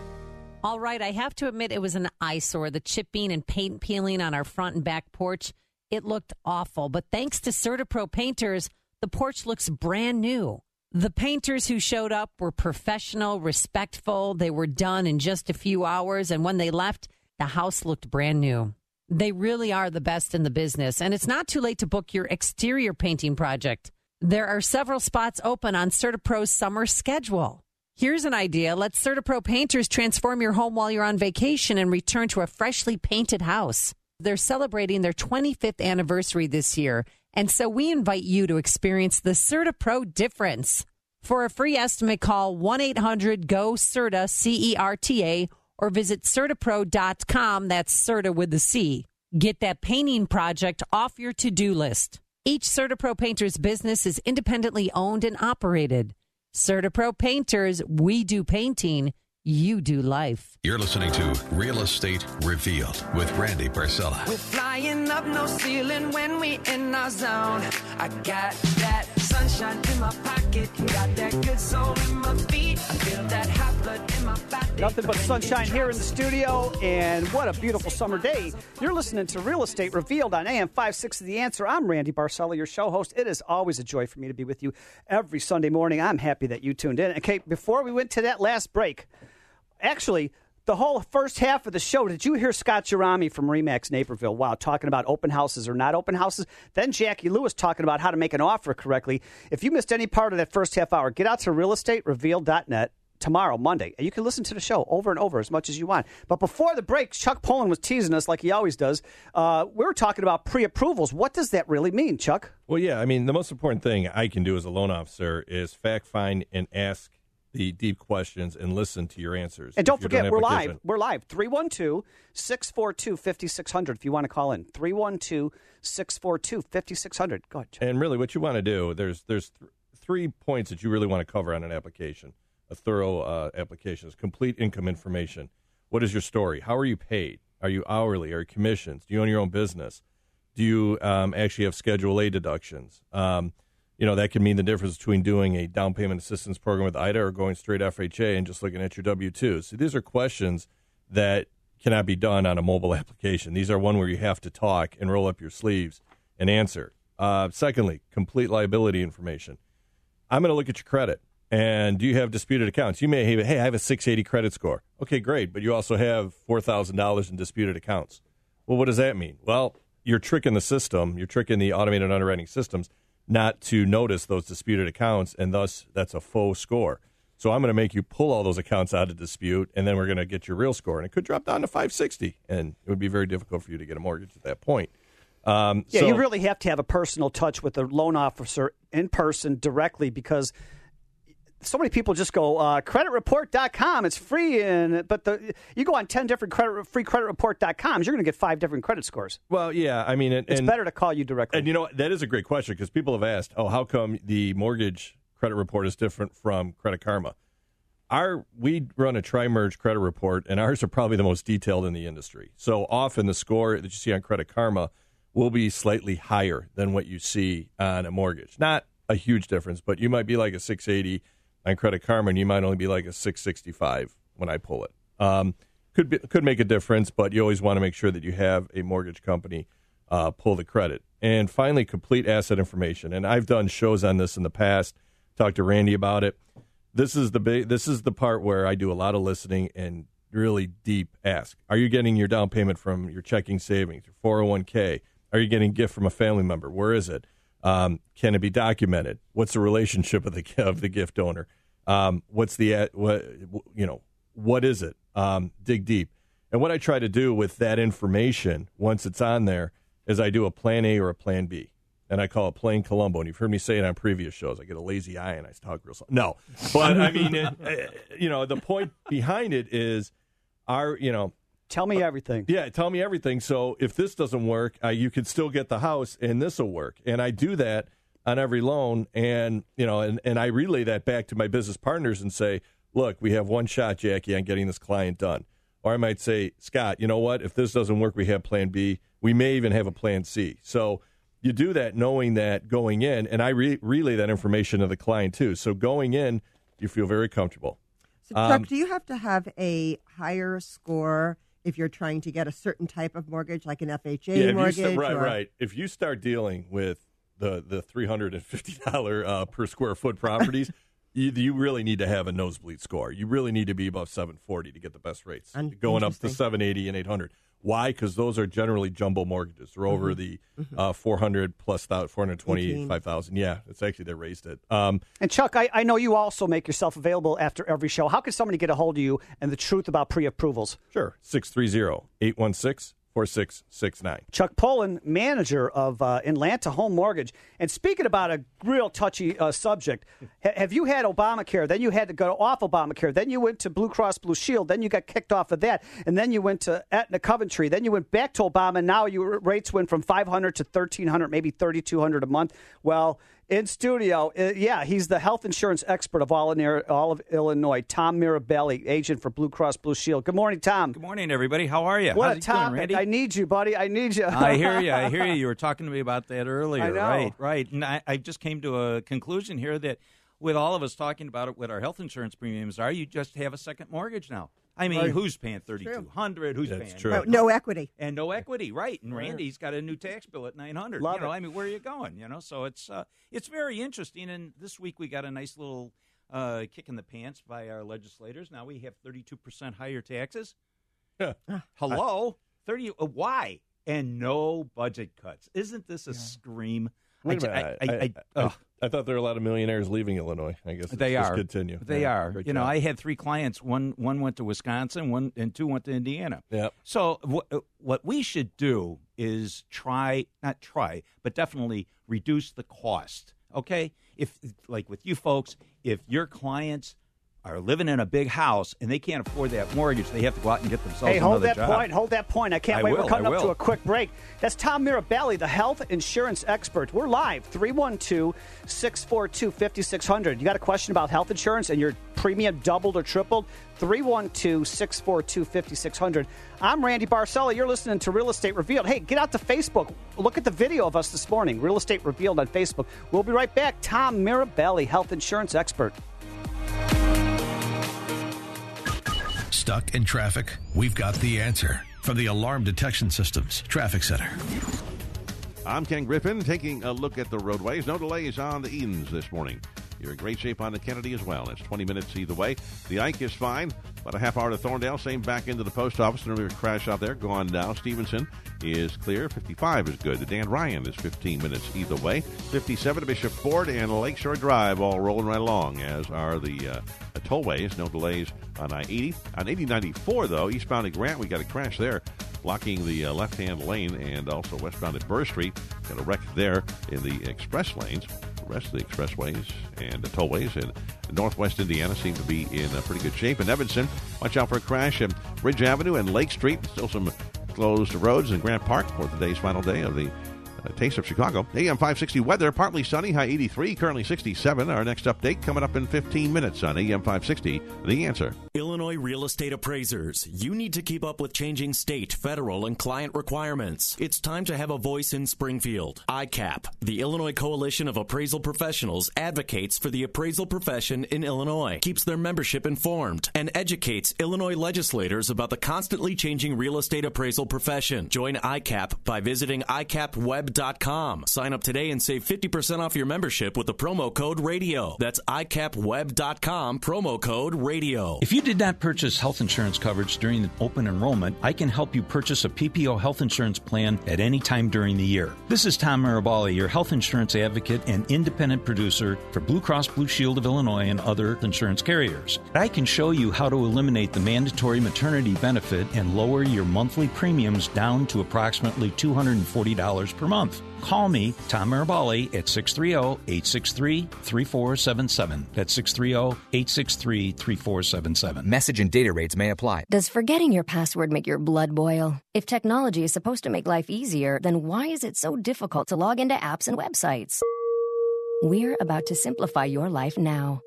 Speaker 18: All right, I have to admit it was an eyesore. The chipping and paint peeling on our front and back porch, it looked awful. But thanks to CertaPro painters, the porch looks brand new. The painters who showed up were professional, respectful. They were done in just a few hours, and when they left, the house looked brand new. They really are the best in the business, and it's not too late to book your exterior painting project. There are several spots open on CertaPro's summer schedule. Here's an idea. Let CertaPro painters transform your home while you're on vacation and return to a freshly painted house. They're celebrating their 25th anniversary this year, and so we invite you to experience the CertaPro difference. For a free estimate, call 1 800 GO CERTA, C E R T A, or visit CertaPro.com. That's Certa with the C. Get that painting project off your to do list. Each CertaPro painter's business is independently owned and operated. CertaPro Painters, we do painting, you do life.
Speaker 5: You're listening to Real Estate Revealed with Randy Barcella.
Speaker 19: We're flying up no ceiling when we in our zone. I got that sunshine in my pocket, got that good soul in my feet. I feel that hot blood in my body.
Speaker 1: Nothing but sunshine here in the studio, and what a beautiful summer day. You're listening to Real Estate Revealed on AM 56 The Answer. I'm Randy Barcella, your show host. It is always a joy for me to be with you every Sunday morning. I'm happy that you tuned in. Okay, before we went to that last break, actually, the whole first half of the show, did you hear Scott Gerami from Remax Naperville? Wow, talking about open houses or not open houses. Then Jackie Lewis talking about how to make an offer correctly. If you missed any part of that first half hour, get out to realestaterevealed.net tomorrow, Monday. And you can listen to the show over and over as much as you want. But before the break, Chuck Pullen was teasing us like he always does. Uh, we were talking about pre approvals. What does that really mean, Chuck?
Speaker 13: Well, yeah, I mean, the most important thing I can do as a loan officer is fact find and ask the deep questions and listen to your answers.
Speaker 1: And don't forget, we're
Speaker 13: application.
Speaker 1: live. We're live. 312 642 5600 if you want to call in. 312 642 5600. Go ahead. Chuck.
Speaker 13: And really, what you want to do, there's there's th- three points that you really want to cover on an application. A thorough uh, application is complete income information. What is your story? How are you paid? Are you hourly? Are you commissions? Do you own your own business? Do you um, actually have Schedule A deductions? Um, you know that can mean the difference between doing a down payment assistance program with IDA or going straight FHA and just looking at your W two. So these are questions that cannot be done on a mobile application. These are one where you have to talk and roll up your sleeves and answer. Uh, secondly, complete liability information. I'm going to look at your credit. And do you have disputed accounts? You may have, hey, I have a 680 credit score. Okay, great. But you also have $4,000 in disputed accounts. Well, what does that mean? Well, you're tricking the system, you're tricking the automated underwriting systems not to notice those disputed accounts, and thus that's a faux score. So I'm going to make you pull all those accounts out of dispute, and then we're going to get your real score. And it could drop down to 560, and it would be very difficult for you to get a mortgage at that point. Um,
Speaker 1: Yeah,
Speaker 13: so-
Speaker 1: you really have to have a personal touch with the loan officer in person directly because so many people just go uh, creditreport.com it's free and but the you go on 10 different credit free creditreport.coms you're going to get five different credit scores
Speaker 13: Well, yeah, I mean, and,
Speaker 1: it's
Speaker 13: and-
Speaker 1: better to call you directly
Speaker 13: And you know that is a great question because people have asked, "Oh, how come the mortgage credit report is different from Credit Karma?" Our we run a tri-merge credit report, and ours are probably the most detailed in the industry. So often, the score that you see on Credit Karma will be slightly higher than what you see on a mortgage. Not a huge difference, but you might be like a 680 on Credit Karma, and you might only be like a 665 when I pull it. Um, could be, could make a difference, but you always want to make sure that you have a mortgage company uh, pull the credit. And finally, complete asset information. And I've done shows on this in the past. Talked to Randy about it. This is the. This is the part where I do a lot of listening and really deep ask. Are you getting your down payment from your checking savings, your 401k? Are you getting a gift from a family member? Where is it? Um, can it be documented? What's the relationship of the of the gift donor? Um, what's the uh, what you know? What is it? Um, dig deep. And what I try to do with that information once it's on there is I do a plan A or a plan B. And I call it plain Columbo. And you've heard me say it on previous shows. I get a lazy eye and I talk real slow. No, but I mean, it, you know, the point behind it is our, you know,
Speaker 1: tell me everything.
Speaker 13: Yeah, tell me everything. So if this doesn't work, uh, you can still get the house, and this will work. And I do that on every loan, and you know, and, and I relay that back to my business partners and say, look, we have one shot, Jackie, on getting this client done. Or I might say, Scott, you know what? If this doesn't work, we have Plan B. We may even have a Plan C. So you do that knowing that going in, and I re- relay that information to the client too. So going in, you feel very comfortable.
Speaker 3: So, Chuck,
Speaker 13: Um,
Speaker 3: do you have to have a higher score if you're trying to get a certain type of mortgage, like an FHA
Speaker 13: yeah,
Speaker 3: mortgage?
Speaker 13: right,
Speaker 3: or-
Speaker 13: right. If you start dealing with the the three hundred and fifty dollar uh, per square foot properties, you, you really need to have a nosebleed score. You really need to be above seven forty to get the best rates.
Speaker 3: Un-
Speaker 13: going up to seven eighty and eight hundred. Why? Because those are generally jumbo mortgages. They're over
Speaker 3: Mhm.
Speaker 13: the
Speaker 3: Mhm.
Speaker 13: uh, four hundred plus four hundred twenty five thousand. Yeah, it's actually they raised it. Um,
Speaker 1: And Chuck, I, I know you also make yourself available after every show. How can somebody get a hold of you and the truth about pre-approvals?
Speaker 13: Sure. 630-816-4669.
Speaker 1: Chuck Pullen, manager of uh, Atlanta Home Mortgage. And speaking about a real touchy uh, subject, ha- have you had Obamacare? Then you had to go off Obamacare. Then you went to Blue Cross Blue Shield. Then you got kicked off of that. And then you went to Aetna Coventry. Then you went back to Obama. And now your rates went from 500 to 1300 maybe 3200 a month. Well, in studio, uh, yeah, he's the health insurance expert of all, in, all of Illinois, Tom Mirabelli, agent for Blue Cross Blue Shield. Good morning, Tom.
Speaker 20: Good morning, everybody. How are you?
Speaker 1: What
Speaker 20: How's
Speaker 1: a topic.
Speaker 20: Randy?
Speaker 1: I need you, buddy. I need you.
Speaker 20: I hear you. I hear you. You were talking to me about that earlier. Right, right. And I, I just came to a conclusion here that with all of us talking about it, what our health insurance premiums are, you just have a second mortgage now. I mean,
Speaker 3: Right.
Speaker 20: who's paying thirty two hundred? Who's
Speaker 13: That's
Speaker 20: paying
Speaker 13: true.
Speaker 3: No, no equity.
Speaker 20: and no equity, right? And Randy's got a new tax bill at nine hundred.
Speaker 1: Love
Speaker 20: You know,
Speaker 1: it.
Speaker 20: I mean, where are you going? You know, so it's uh, it's very interesting. And this week we got a nice little uh, kick in the pants by our legislators. Now we have thirty two percent higher taxes. Hello, thirty. Uh, why? And no budget cuts. Isn't this a scream?
Speaker 13: Wait.
Speaker 20: I, I, I,
Speaker 13: oh.
Speaker 20: I.
Speaker 13: I thought there were a lot of millionaires leaving Illinois. I guess
Speaker 20: They are.
Speaker 13: continue.
Speaker 20: They
Speaker 13: Yeah,
Speaker 20: are. You know. I had three clients. One one went to Wisconsin. One and two went to Indiana.
Speaker 13: Yep.
Speaker 20: So what what we should do is try not try, but definitely reduce the cost. Okay, if like with you folks, if your clients are living in a big house and they can't afford that mortgage, they have to go out and get themselves
Speaker 1: Hey, hold that
Speaker 20: job.
Speaker 1: point. Hold that point. I can't
Speaker 20: I
Speaker 1: wait.
Speaker 20: will,
Speaker 1: We're coming
Speaker 20: I
Speaker 1: up to a quick break. That's Tom Mirabelli, the health insurance expert. We're live 312 642 5600. You got a question about health insurance and your premium doubled or tripled? 312 642 5600. I'm Randy Barcella. You're listening to Real Estate Revealed. Hey, get out to Facebook. Look at the video of us this morning. Real Estate Revealed on Facebook. We'll be right back. Tom Mirabelli, health insurance expert.
Speaker 5: Stuck in traffic? We've got the answer from the Alarm Detection Systems Traffic Center.
Speaker 4: I'm Ken Griffin taking a look at the roadways. No delays on the Edens this morning. You're in great shape on the Kennedy as well. It's 20 minutes either way. The Ike is fine. About a half hour to Thorndale. Same back into the post office. Another crash out there. Gone now. Stevenson is clear. 55 is good. The Dan Ryan is 15 minutes either way. 57 to Bishop Ford and Lakeshore Drive all rolling right along, as are the uh, tollways. No delays on I 80. On 8094, though, eastbound at Grant, we got a crash there, blocking the uh, left hand lane and also westbound at Burr Street. Got a wreck there in the express lanes. The rest of the expressways and the tollways in northwest Indiana seem to be in uh, pretty good shape. In Evanston, watch out for a crash at Ridge Avenue and Lake Street. Still some closed roads in Grant Park for today's final day of the uh, Taste of Chicago. AM 560 weather, partly sunny, high 83, currently 67. Our next update coming up in 15 minutes on AM 560. The answer.
Speaker 21: Illinois real estate appraisers, you need to keep up with changing state, federal, and client requirements. It's time to have a voice in Springfield. ICAP, the Illinois Coalition of Appraisal Professionals, advocates for the appraisal profession in Illinois, keeps their membership informed, and educates Illinois legislators about the constantly changing real estate appraisal profession. Join ICAP by visiting ICAPweb.com. Sign up today and save 50% off your membership with the promo code RADIO. That's ICAPweb.com, promo code RADIO.
Speaker 22: If you did not purchase health insurance coverage during the open enrollment, I can help you purchase a PPO health insurance plan at any time during the year. This is Tom Mirabelli, your health insurance advocate and independent producer for Blue Cross Blue Shield of Illinois and other insurance carriers. I can show you how to eliminate the mandatory maternity benefit and lower your monthly premiums down to approximately $240 per month. Call me, Tom Mirabelli, at 630 863 3477. That's 630 863 3477.
Speaker 23: Message and data rates may apply.
Speaker 24: Does forgetting your password make your blood boil? If technology is supposed to make life easier, then why is it so difficult to log into apps and websites? We're about to simplify your life now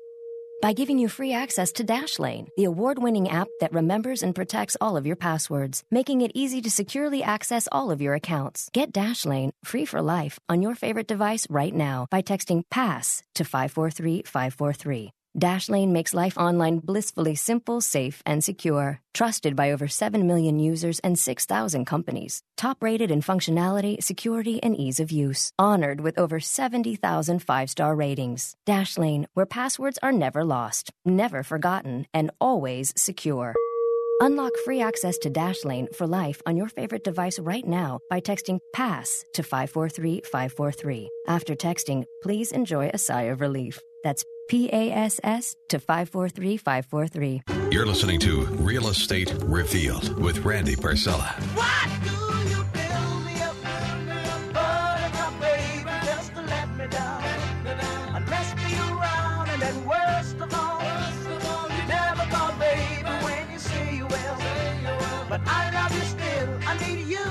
Speaker 24: by giving you free access to Dashlane, the award winning app that remembers and protects all of your passwords, making it easy to securely access all of your accounts. Get Dashlane free for life on your favorite device right now by texting PASS to 543 543. Dashlane makes life online blissfully simple, safe, and secure. Trusted by over 7 million users and 6,000 companies. Top rated in functionality, security, and ease of use. Honored with over 70,000 five star ratings. Dashlane, where passwords are never lost, never forgotten, and always secure. Unlock free access to Dashlane for life on your favorite device right now by texting PASS to 543 543. After texting, please enjoy a sigh of relief. That's P A S S to 543 543.
Speaker 5: You're listening to Real Estate Revealed with Randy Barcella.
Speaker 19: But I love you still. I need you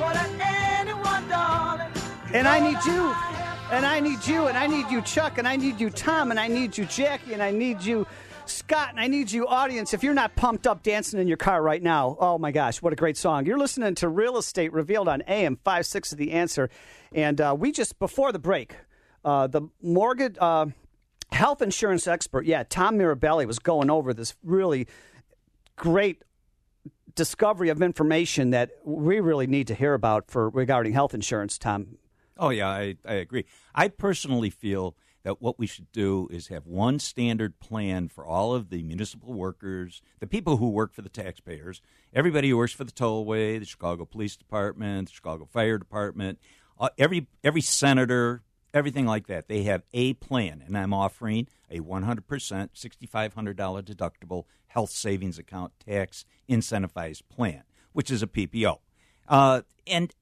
Speaker 19: more than anyone, darling.
Speaker 1: And I need you. And I need you. And I need you, Chuck. And I need you, Tom. And I need you, Jackie. And I need you, Scott. And I need you, audience. If you're not pumped up dancing in your car right now, oh my gosh, what a great song. You're listening to Real Estate Revealed on AM 56 of The Answer. And uh, we just, before the break, uh, the mortgage. Uh, health insurance expert, yeah, Tom Mirabelli was going over this really great discovery of information that we really need to hear about for regarding health insurance, Tom.
Speaker 20: Oh yeah, I, I agree. I personally feel that what we should do is have one standard plan for all of the municipal workers, the people who work for the taxpayers, everybody who works for the tollway, the Chicago Police Department, the Chicago Fire Department, uh, every every senator, everything like that. They have a plan, and I'm offering a 100% $6,500 deductible health savings account tax incentivized plan, which is a PPO. Uh, and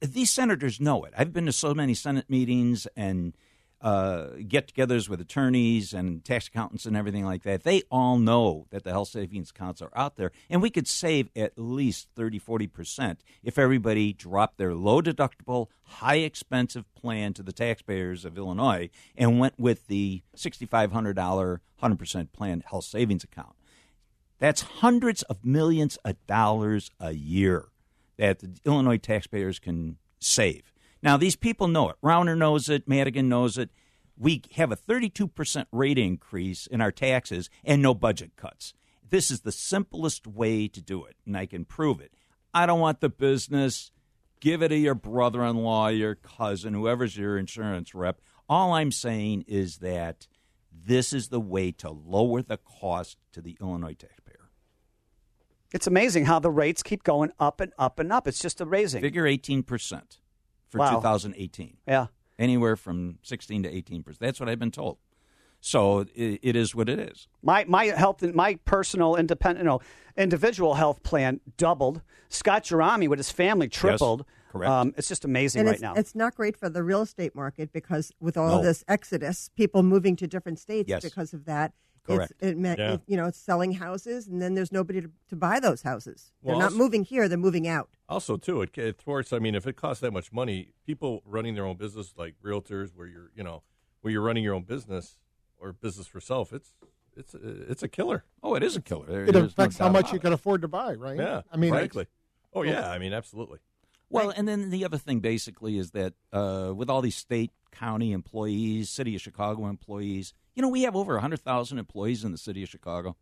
Speaker 20: these senators know it. I've been to so many Senate meetings and uh, get togethers with attorneys and tax accountants and everything like that. They all know that the health savings accounts are out there, and we could save at least 30, 40% if everybody dropped their low deductible, high expensive plan to the taxpayers of Illinois and went with the $6,500 100% plan health savings account. That's hundreds of millions of dollars a year that the Illinois taxpayers can save. Now, these people know it. Rauner knows it. Madigan knows it. We have a 32% rate increase in our taxes and no budget cuts. This is the simplest way to do it, and I can prove it. I don't want the business. Give it to your brother in law, your cousin, whoever's your insurance rep. All I'm saying is that this is the way to lower the cost to the Illinois taxpayer.
Speaker 1: It's amazing how the rates keep going up and up and up. It's just a raising.
Speaker 20: Figure 18% for
Speaker 1: Wow.
Speaker 20: 2018.
Speaker 1: Yeah.
Speaker 20: Anywhere from 16 to 18%. That's what I've been told. So it, it is what it is.
Speaker 1: My my health my personal independent no, individual health plan doubled. Scott Gerami with his family tripled.
Speaker 20: correct.
Speaker 1: Um, it's just amazing
Speaker 3: and
Speaker 1: right
Speaker 3: it's,
Speaker 1: now.
Speaker 3: it's not great for the real estate market because with all
Speaker 1: No.
Speaker 3: this exodus, people moving to different states
Speaker 1: Yes.
Speaker 3: because of that.
Speaker 13: Correct.
Speaker 3: It's, it meant,
Speaker 13: Yeah.
Speaker 3: it- you know, it's selling houses, and then there's nobody to, to buy those houses.
Speaker 13: Well,
Speaker 3: they're not
Speaker 13: also-
Speaker 3: moving here; they're moving out.
Speaker 13: Also, too, it, it thwarts. I mean, if it costs that much money, people running their own business, like realtors, where you're, you know, where you're running your own business or business for self, it's it's it's a killer.
Speaker 20: Oh, it is a killer. There-
Speaker 2: It
Speaker 20: there's no
Speaker 2: affects how much you can afford to buy, right?
Speaker 13: Yeah,
Speaker 2: I mean,
Speaker 13: exactly. Oh yeah, I mean, absolutely.
Speaker 20: Well, and then the other thing basically is that uh, with all these state, county employees, city of Chicago employees, you know, we have over 100,000 employees in the city of Chicago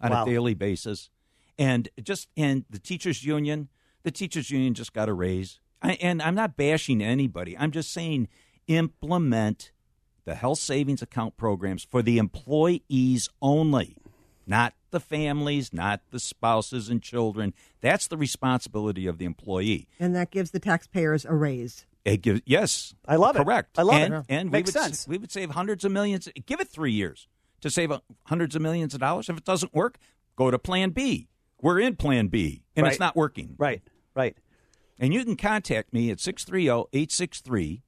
Speaker 20: on
Speaker 1: Wow.
Speaker 20: a daily basis. And just, and the teachers union, the teachers union just got a raise. I, and I'm not bashing anybody. I'm just saying implement the health savings account programs for the employees only, not the families, not the spouses and children. That's the responsibility of the employee.
Speaker 3: And that gives the taxpayers a raise.
Speaker 20: It gives yes,
Speaker 1: I love it.
Speaker 20: correct.
Speaker 1: I love
Speaker 20: and,
Speaker 1: it.
Speaker 20: And
Speaker 1: Makes
Speaker 20: we would,
Speaker 1: sense.
Speaker 20: We would save hundreds of millions. Give it three years to save uh, hundreds of millions of dollars. If it doesn't work, go to Plan B. We're in Plan B, and it's not working.
Speaker 1: Right, right.
Speaker 20: And you can contact me at oh, 630 863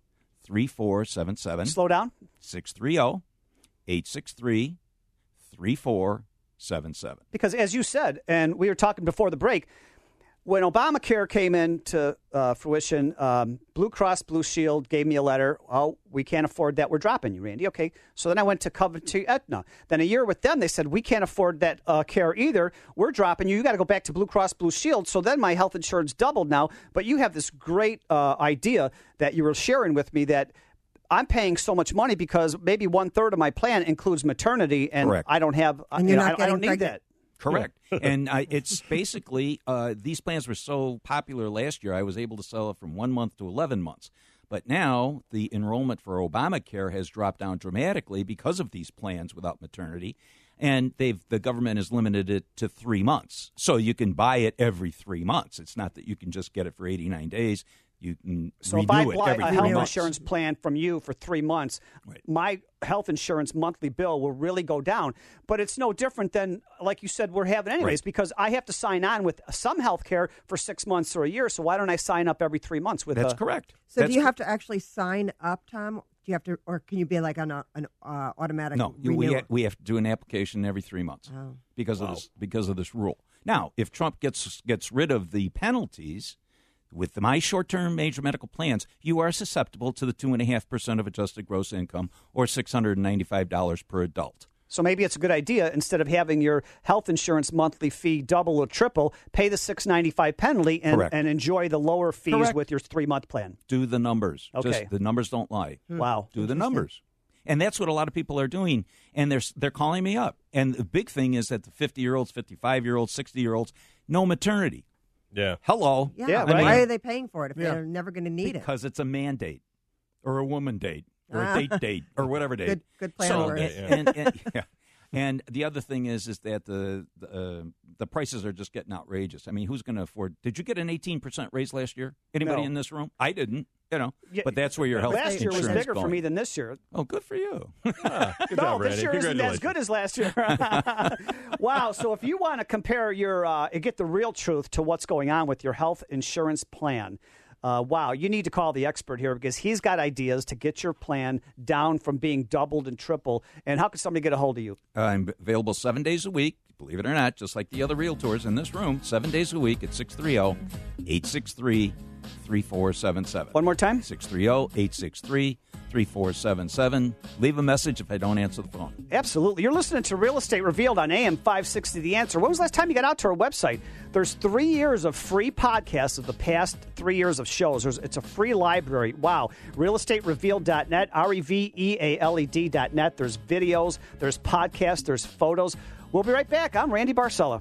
Speaker 20: 3477.
Speaker 1: Slow down.
Speaker 20: 630 863 3477.
Speaker 1: Because as you said, and we were talking before the break, when Obamacare came into uh, fruition, um, Blue Cross Blue Shield gave me a letter. Oh, we can't afford that. We're dropping you, Randy. Okay. So then I went to Coventry Aetna. Then a year with them, they said we can't afford that uh, care either. We're dropping you. You got to go back to Blue Cross Blue Shield. So then my health insurance doubled now. But you have this great uh, idea that you were sharing with me that I'm paying so much money because maybe one third of my plan includes maternity, and
Speaker 20: Correct.
Speaker 1: I don't have.
Speaker 3: And
Speaker 1: you
Speaker 3: you're
Speaker 1: know,
Speaker 3: not
Speaker 1: I, I don't need
Speaker 3: pregnant.
Speaker 1: that.
Speaker 20: Correct. and I, it's basically uh, these plans were so popular last year, I was able to sell it from one month to 11 months. But now the enrollment for Obamacare has dropped down dramatically because of these plans without maternity. And they've the government has limited it to three months, so you can buy it every three months. It's not that you can just get it for eighty nine days. You can
Speaker 1: So
Speaker 20: renew
Speaker 1: if I buy a health insurance plan from you for three months, my health insurance monthly bill will really go down. But it's no different than, like you said, we're having anyways,
Speaker 20: Right.
Speaker 1: because I have to sign on with some health care for six months or a year. So why don't I sign up every three months with
Speaker 20: That's
Speaker 1: a-
Speaker 20: correct.
Speaker 3: So do you have to actually sign up, Tom? Do you have to, or can you be like on a, an uh, automatic?
Speaker 20: No, you, we ha- we have to do an application every three months
Speaker 3: Oh.
Speaker 20: because of this because of this rule. Now, if Trump gets gets rid of the penalties with my short term major medical plans, you are susceptible to the two and a half percent of adjusted gross income or six hundred and ninety five dollars per adult.
Speaker 1: So maybe it's a good idea instead of having your health insurance monthly fee double or triple, pay the six ninety five penalty and, and enjoy the lower fees
Speaker 20: Correct.
Speaker 1: with your three month plan.
Speaker 20: Do the numbers.
Speaker 1: Okay.
Speaker 20: Just, the numbers don't lie.
Speaker 1: Hmm. Wow.
Speaker 20: Do the numbers. And that's what a lot of people are doing. And they're they're calling me up. And the big thing is that the fifty year olds, fifty five year olds, sixty year olds, no maternity.
Speaker 13: Yeah.
Speaker 20: Hello.
Speaker 3: Yeah.
Speaker 20: I mean-
Speaker 3: why are they paying for it if
Speaker 20: Yeah.
Speaker 3: they're never going to need it?
Speaker 20: because it's a mandate or a woman date or
Speaker 3: Ah.
Speaker 20: a date date or whatever date.
Speaker 3: Good- good plan
Speaker 20: So,
Speaker 3: words.
Speaker 20: and, and, and- yeah. And the other thing is, is that the the, uh, the prices are just getting outrageous. I mean, who's going to afford? Did you get an eighteen percent raise last year? Anybody
Speaker 1: No.
Speaker 20: in this room? I didn't. You know,
Speaker 1: Yeah,
Speaker 20: but that's where your health
Speaker 1: Last year was
Speaker 20: insurance
Speaker 1: bigger for me than this year.
Speaker 20: Oh, good for you.
Speaker 13: Good
Speaker 1: no,
Speaker 13: job,
Speaker 1: this year isn't as good as last year. wow. So if you want to compare your uh, and get the real truth to what's going on with your health insurance plan. Uh, wow, you need to call the expert here because he's got ideas to get your plan down from being doubled and triple. And how can somebody get a hold of you?
Speaker 20: I'm available seven days a week, believe it or not, just like the other realtors in this room, seven days a week at 630 863 3477.
Speaker 1: One more time
Speaker 20: 630 863 3477. Leave a message if I don't answer the phone.
Speaker 1: Absolutely. You're listening to Real Estate Revealed on AM 560 The Answer. When was the last time you got out to our website? There's three years of free podcasts of the past three years of shows. There's, it's a free library. Wow. RealEstateRevealed.net, R E V E A L E D.net. There's videos, there's podcasts, there's photos. We'll be right back. I'm Randy Barcella.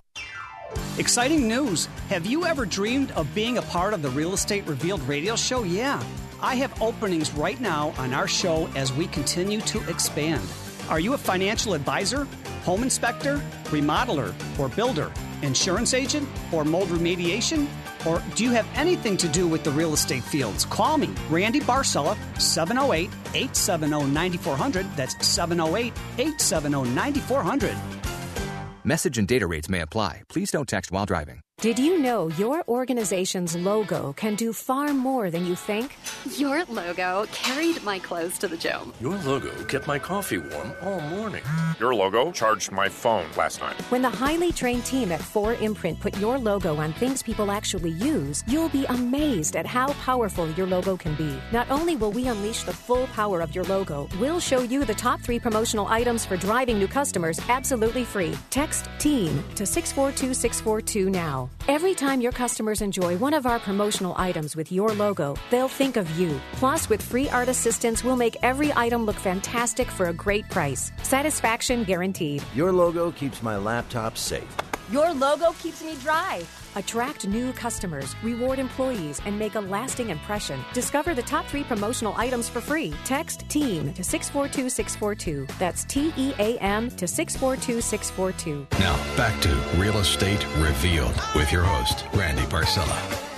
Speaker 1: Exciting news! Have you ever dreamed of being a part of the Real Estate Revealed radio show? Yeah. I have openings right now on our show as we continue to expand. Are you a financial advisor, home inspector, remodeler, or builder, insurance agent, or mold remediation? Or do you have anything to do with the real estate fields? Call me, Randy Barcella, 708 870 9400. That's 708 870 9400.
Speaker 25: Message and data rates may apply. Please don't text while driving.
Speaker 26: Did you know your organization's logo can do far more than you think?
Speaker 27: Your logo carried my clothes to the gym.
Speaker 23: Your logo kept my coffee warm all morning. Your logo charged my phone last night.
Speaker 26: When the highly trained team at 4 Imprint put your logo on things people actually use, you'll be amazed at how powerful your logo can be. Not only will we unleash the full power of your logo, we'll show you the top three promotional items for driving new customers absolutely free. Text TEAM to 642642 now. Every time your customers enjoy one of our promotional items with your logo, they'll think of you. Plus, with free art assistance, we'll make every item look fantastic for a great price. Satisfaction guaranteed.
Speaker 28: Your logo keeps my laptop safe.
Speaker 26: Your logo keeps me dry. Attract new customers, reward employees, and make a lasting impression. Discover the top three promotional items for free. Text TEAM to 642642. That's T E A M to 642642.
Speaker 5: Now, back to Real Estate Revealed with your host, Randy Barcella.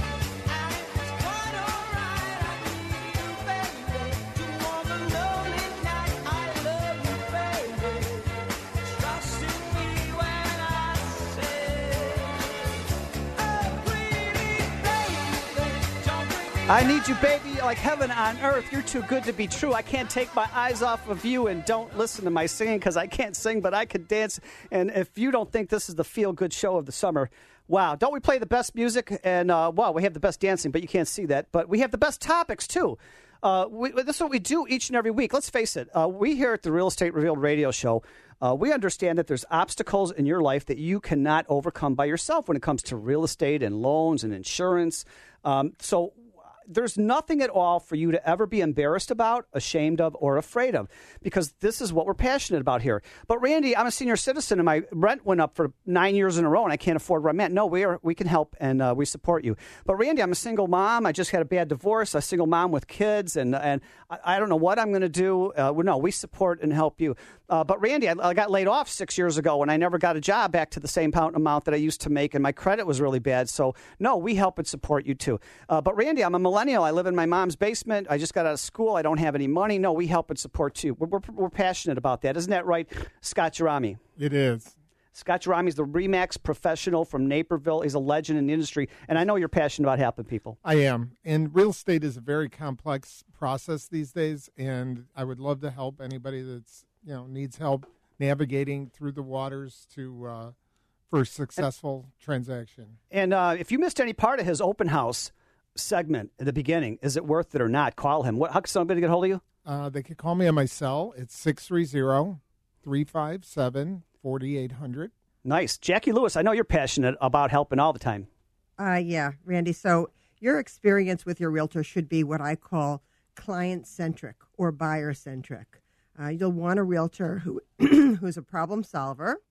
Speaker 1: I need you, baby, like heaven on earth. You're too good to be true. I can't take my eyes off of you and don't listen to my singing because I can't sing, but I could dance. And if you don't think this is the feel good show of the summer, wow. Don't we play the best music? And, uh, wow, we have the best dancing, but you can't see that. But we have the best topics, too. Uh, we, this is what we do each and every week. Let's face it. Uh, we here at the Real Estate Revealed radio show, uh, we understand that there's obstacles in your life that you cannot overcome by yourself when it comes to real estate and loans and insurance. Um, so there's nothing at all for you to ever be embarrassed about, ashamed of, or afraid of, because this is what we're passionate about here. But Randy, I'm a senior citizen, and my rent went up for nine years in a row, and I can't afford rent. No, we are we can help and uh, we support you. But Randy, I'm a single mom. I just had a bad divorce. A single mom with kids, and and I, I don't know what I'm going to do. Uh, well, no, we support and help you. Uh, but Randy, I, I, got laid off six years ago, and I never got a job back to the same amount that I used to make, and my credit was really bad. So no, we help and support you too. Uh, but Randy, I'm a millennial. I live in my mom's basement. I just got out of school. I don't have any money. No, we help and support too. We're, we're, we're passionate about that. Isn't that right, Scott Gerami?
Speaker 2: It is.
Speaker 1: Scott Gerami is the Remax professional from Naperville. He's a legend in the industry, and I know you're passionate about helping people.
Speaker 2: I am. And real estate is a very complex process these days, and I would love to help anybody that's you know needs help navigating through the waters to uh, for a successful and, transaction.
Speaker 1: And uh, if you missed any part of his open house segment at the beginning, is it worth it or not? Call him. What? How can somebody get hold of you?
Speaker 2: Uh, they can call me on my cell. It's 630 357 4800.
Speaker 1: Nice. Jackie Lewis, I know you're passionate about helping all the time.
Speaker 3: Uh, yeah, Randy. So your experience with your realtor should be what I call client centric or buyer centric. Uh, you'll want a realtor who who's a problem solver.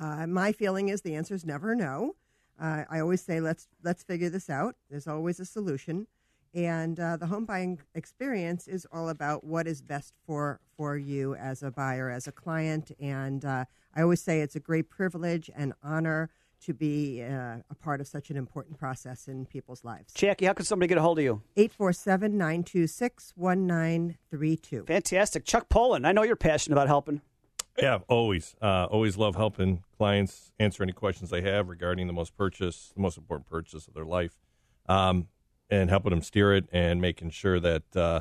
Speaker 3: Uh, my feeling is the answer is never no. Uh, I always say let's let's figure this out. There's always a solution, and uh, the home buying experience is all about what is best for for you as a buyer, as a client. And uh, I always say it's a great privilege and honor to be uh, a part of such an important process in people's lives.
Speaker 1: Jackie, how can somebody get a hold of you?
Speaker 3: 847 926 1932.
Speaker 1: Fantastic. Chuck Pullen, I know you're passionate about helping.
Speaker 13: Yeah, always. Uh, always love helping clients answer any questions they have regarding the most purchase, the most important purchase of their life, um, and helping them steer it and making sure that uh,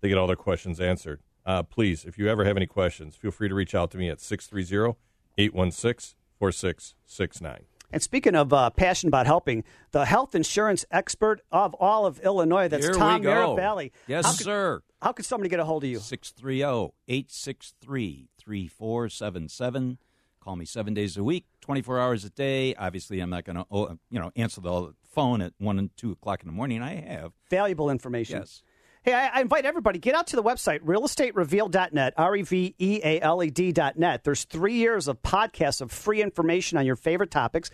Speaker 13: they get all their questions answered. Uh, please, if you ever have any questions, feel free to reach out to me at 630 816 4669.
Speaker 1: And speaking of uh, passion about helping, the health insurance expert of all of Illinois, that's
Speaker 20: Here
Speaker 1: Tom. Mirabelli.
Speaker 20: Yes,
Speaker 1: how could,
Speaker 20: sir.
Speaker 1: How could somebody get a hold of you?
Speaker 20: 630 863 3477. Call me seven days a week, 24 hours a day. Obviously, I'm not going to you know answer the phone at 1 and 2 o'clock in the morning. I have.
Speaker 1: Valuable information.
Speaker 20: Yes.
Speaker 1: Hey, I, I, invite everybody, get out to the website, realestaterevealed.net, R E V E A L E D.net. There's three years of podcasts of free information on your favorite topics,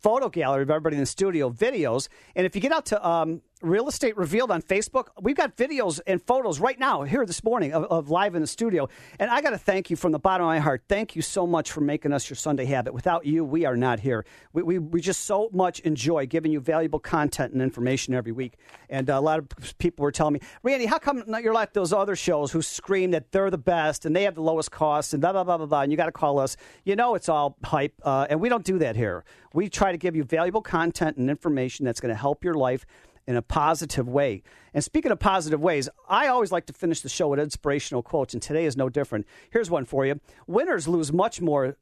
Speaker 1: photo gallery of everybody in the studio, videos. And if you get out to um, Real Estate Revealed on Facebook. We've got videos and photos right now here this morning of, of live in the studio. And I got to thank you from the bottom of my heart. Thank you so much for making us your Sunday habit. Without you, we are not here. We, we, we just so much enjoy giving you valuable content and information every week. And a lot of people were telling me, Randy, how come you're like those other shows who scream that they're the best and they have the lowest cost and blah, blah, blah, blah, blah, and you got to call us. You know it's all hype. Uh, and we don't do that here. We try to give you valuable content and information that's going to help your life in a positive way. And speaking of positive ways, I always like to finish the show with inspirational quotes, and today is no different. Here's one for you Winners lose much more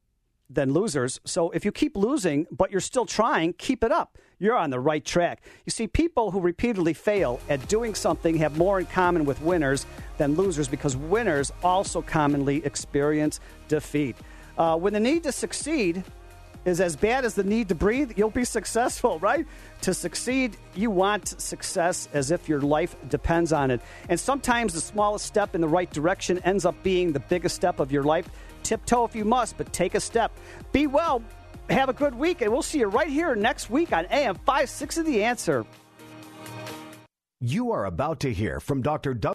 Speaker 1: than losers. So if you keep losing, but you're still trying, keep it up. You're on the right track. You see, people who repeatedly fail at doing something have more in common with winners than losers because winners also commonly experience defeat. Uh, when the need to succeed is as bad as the need to breathe, you'll be successful, right? To succeed, you want success as if your life depends on it. And sometimes the smallest step in the right direction ends up being the biggest step of your life. Tiptoe if you must, but take a step. Be well, have a good week, and we'll see you right here next week on AM 56 of The Answer.
Speaker 29: You are about to hear from Dr. Doug.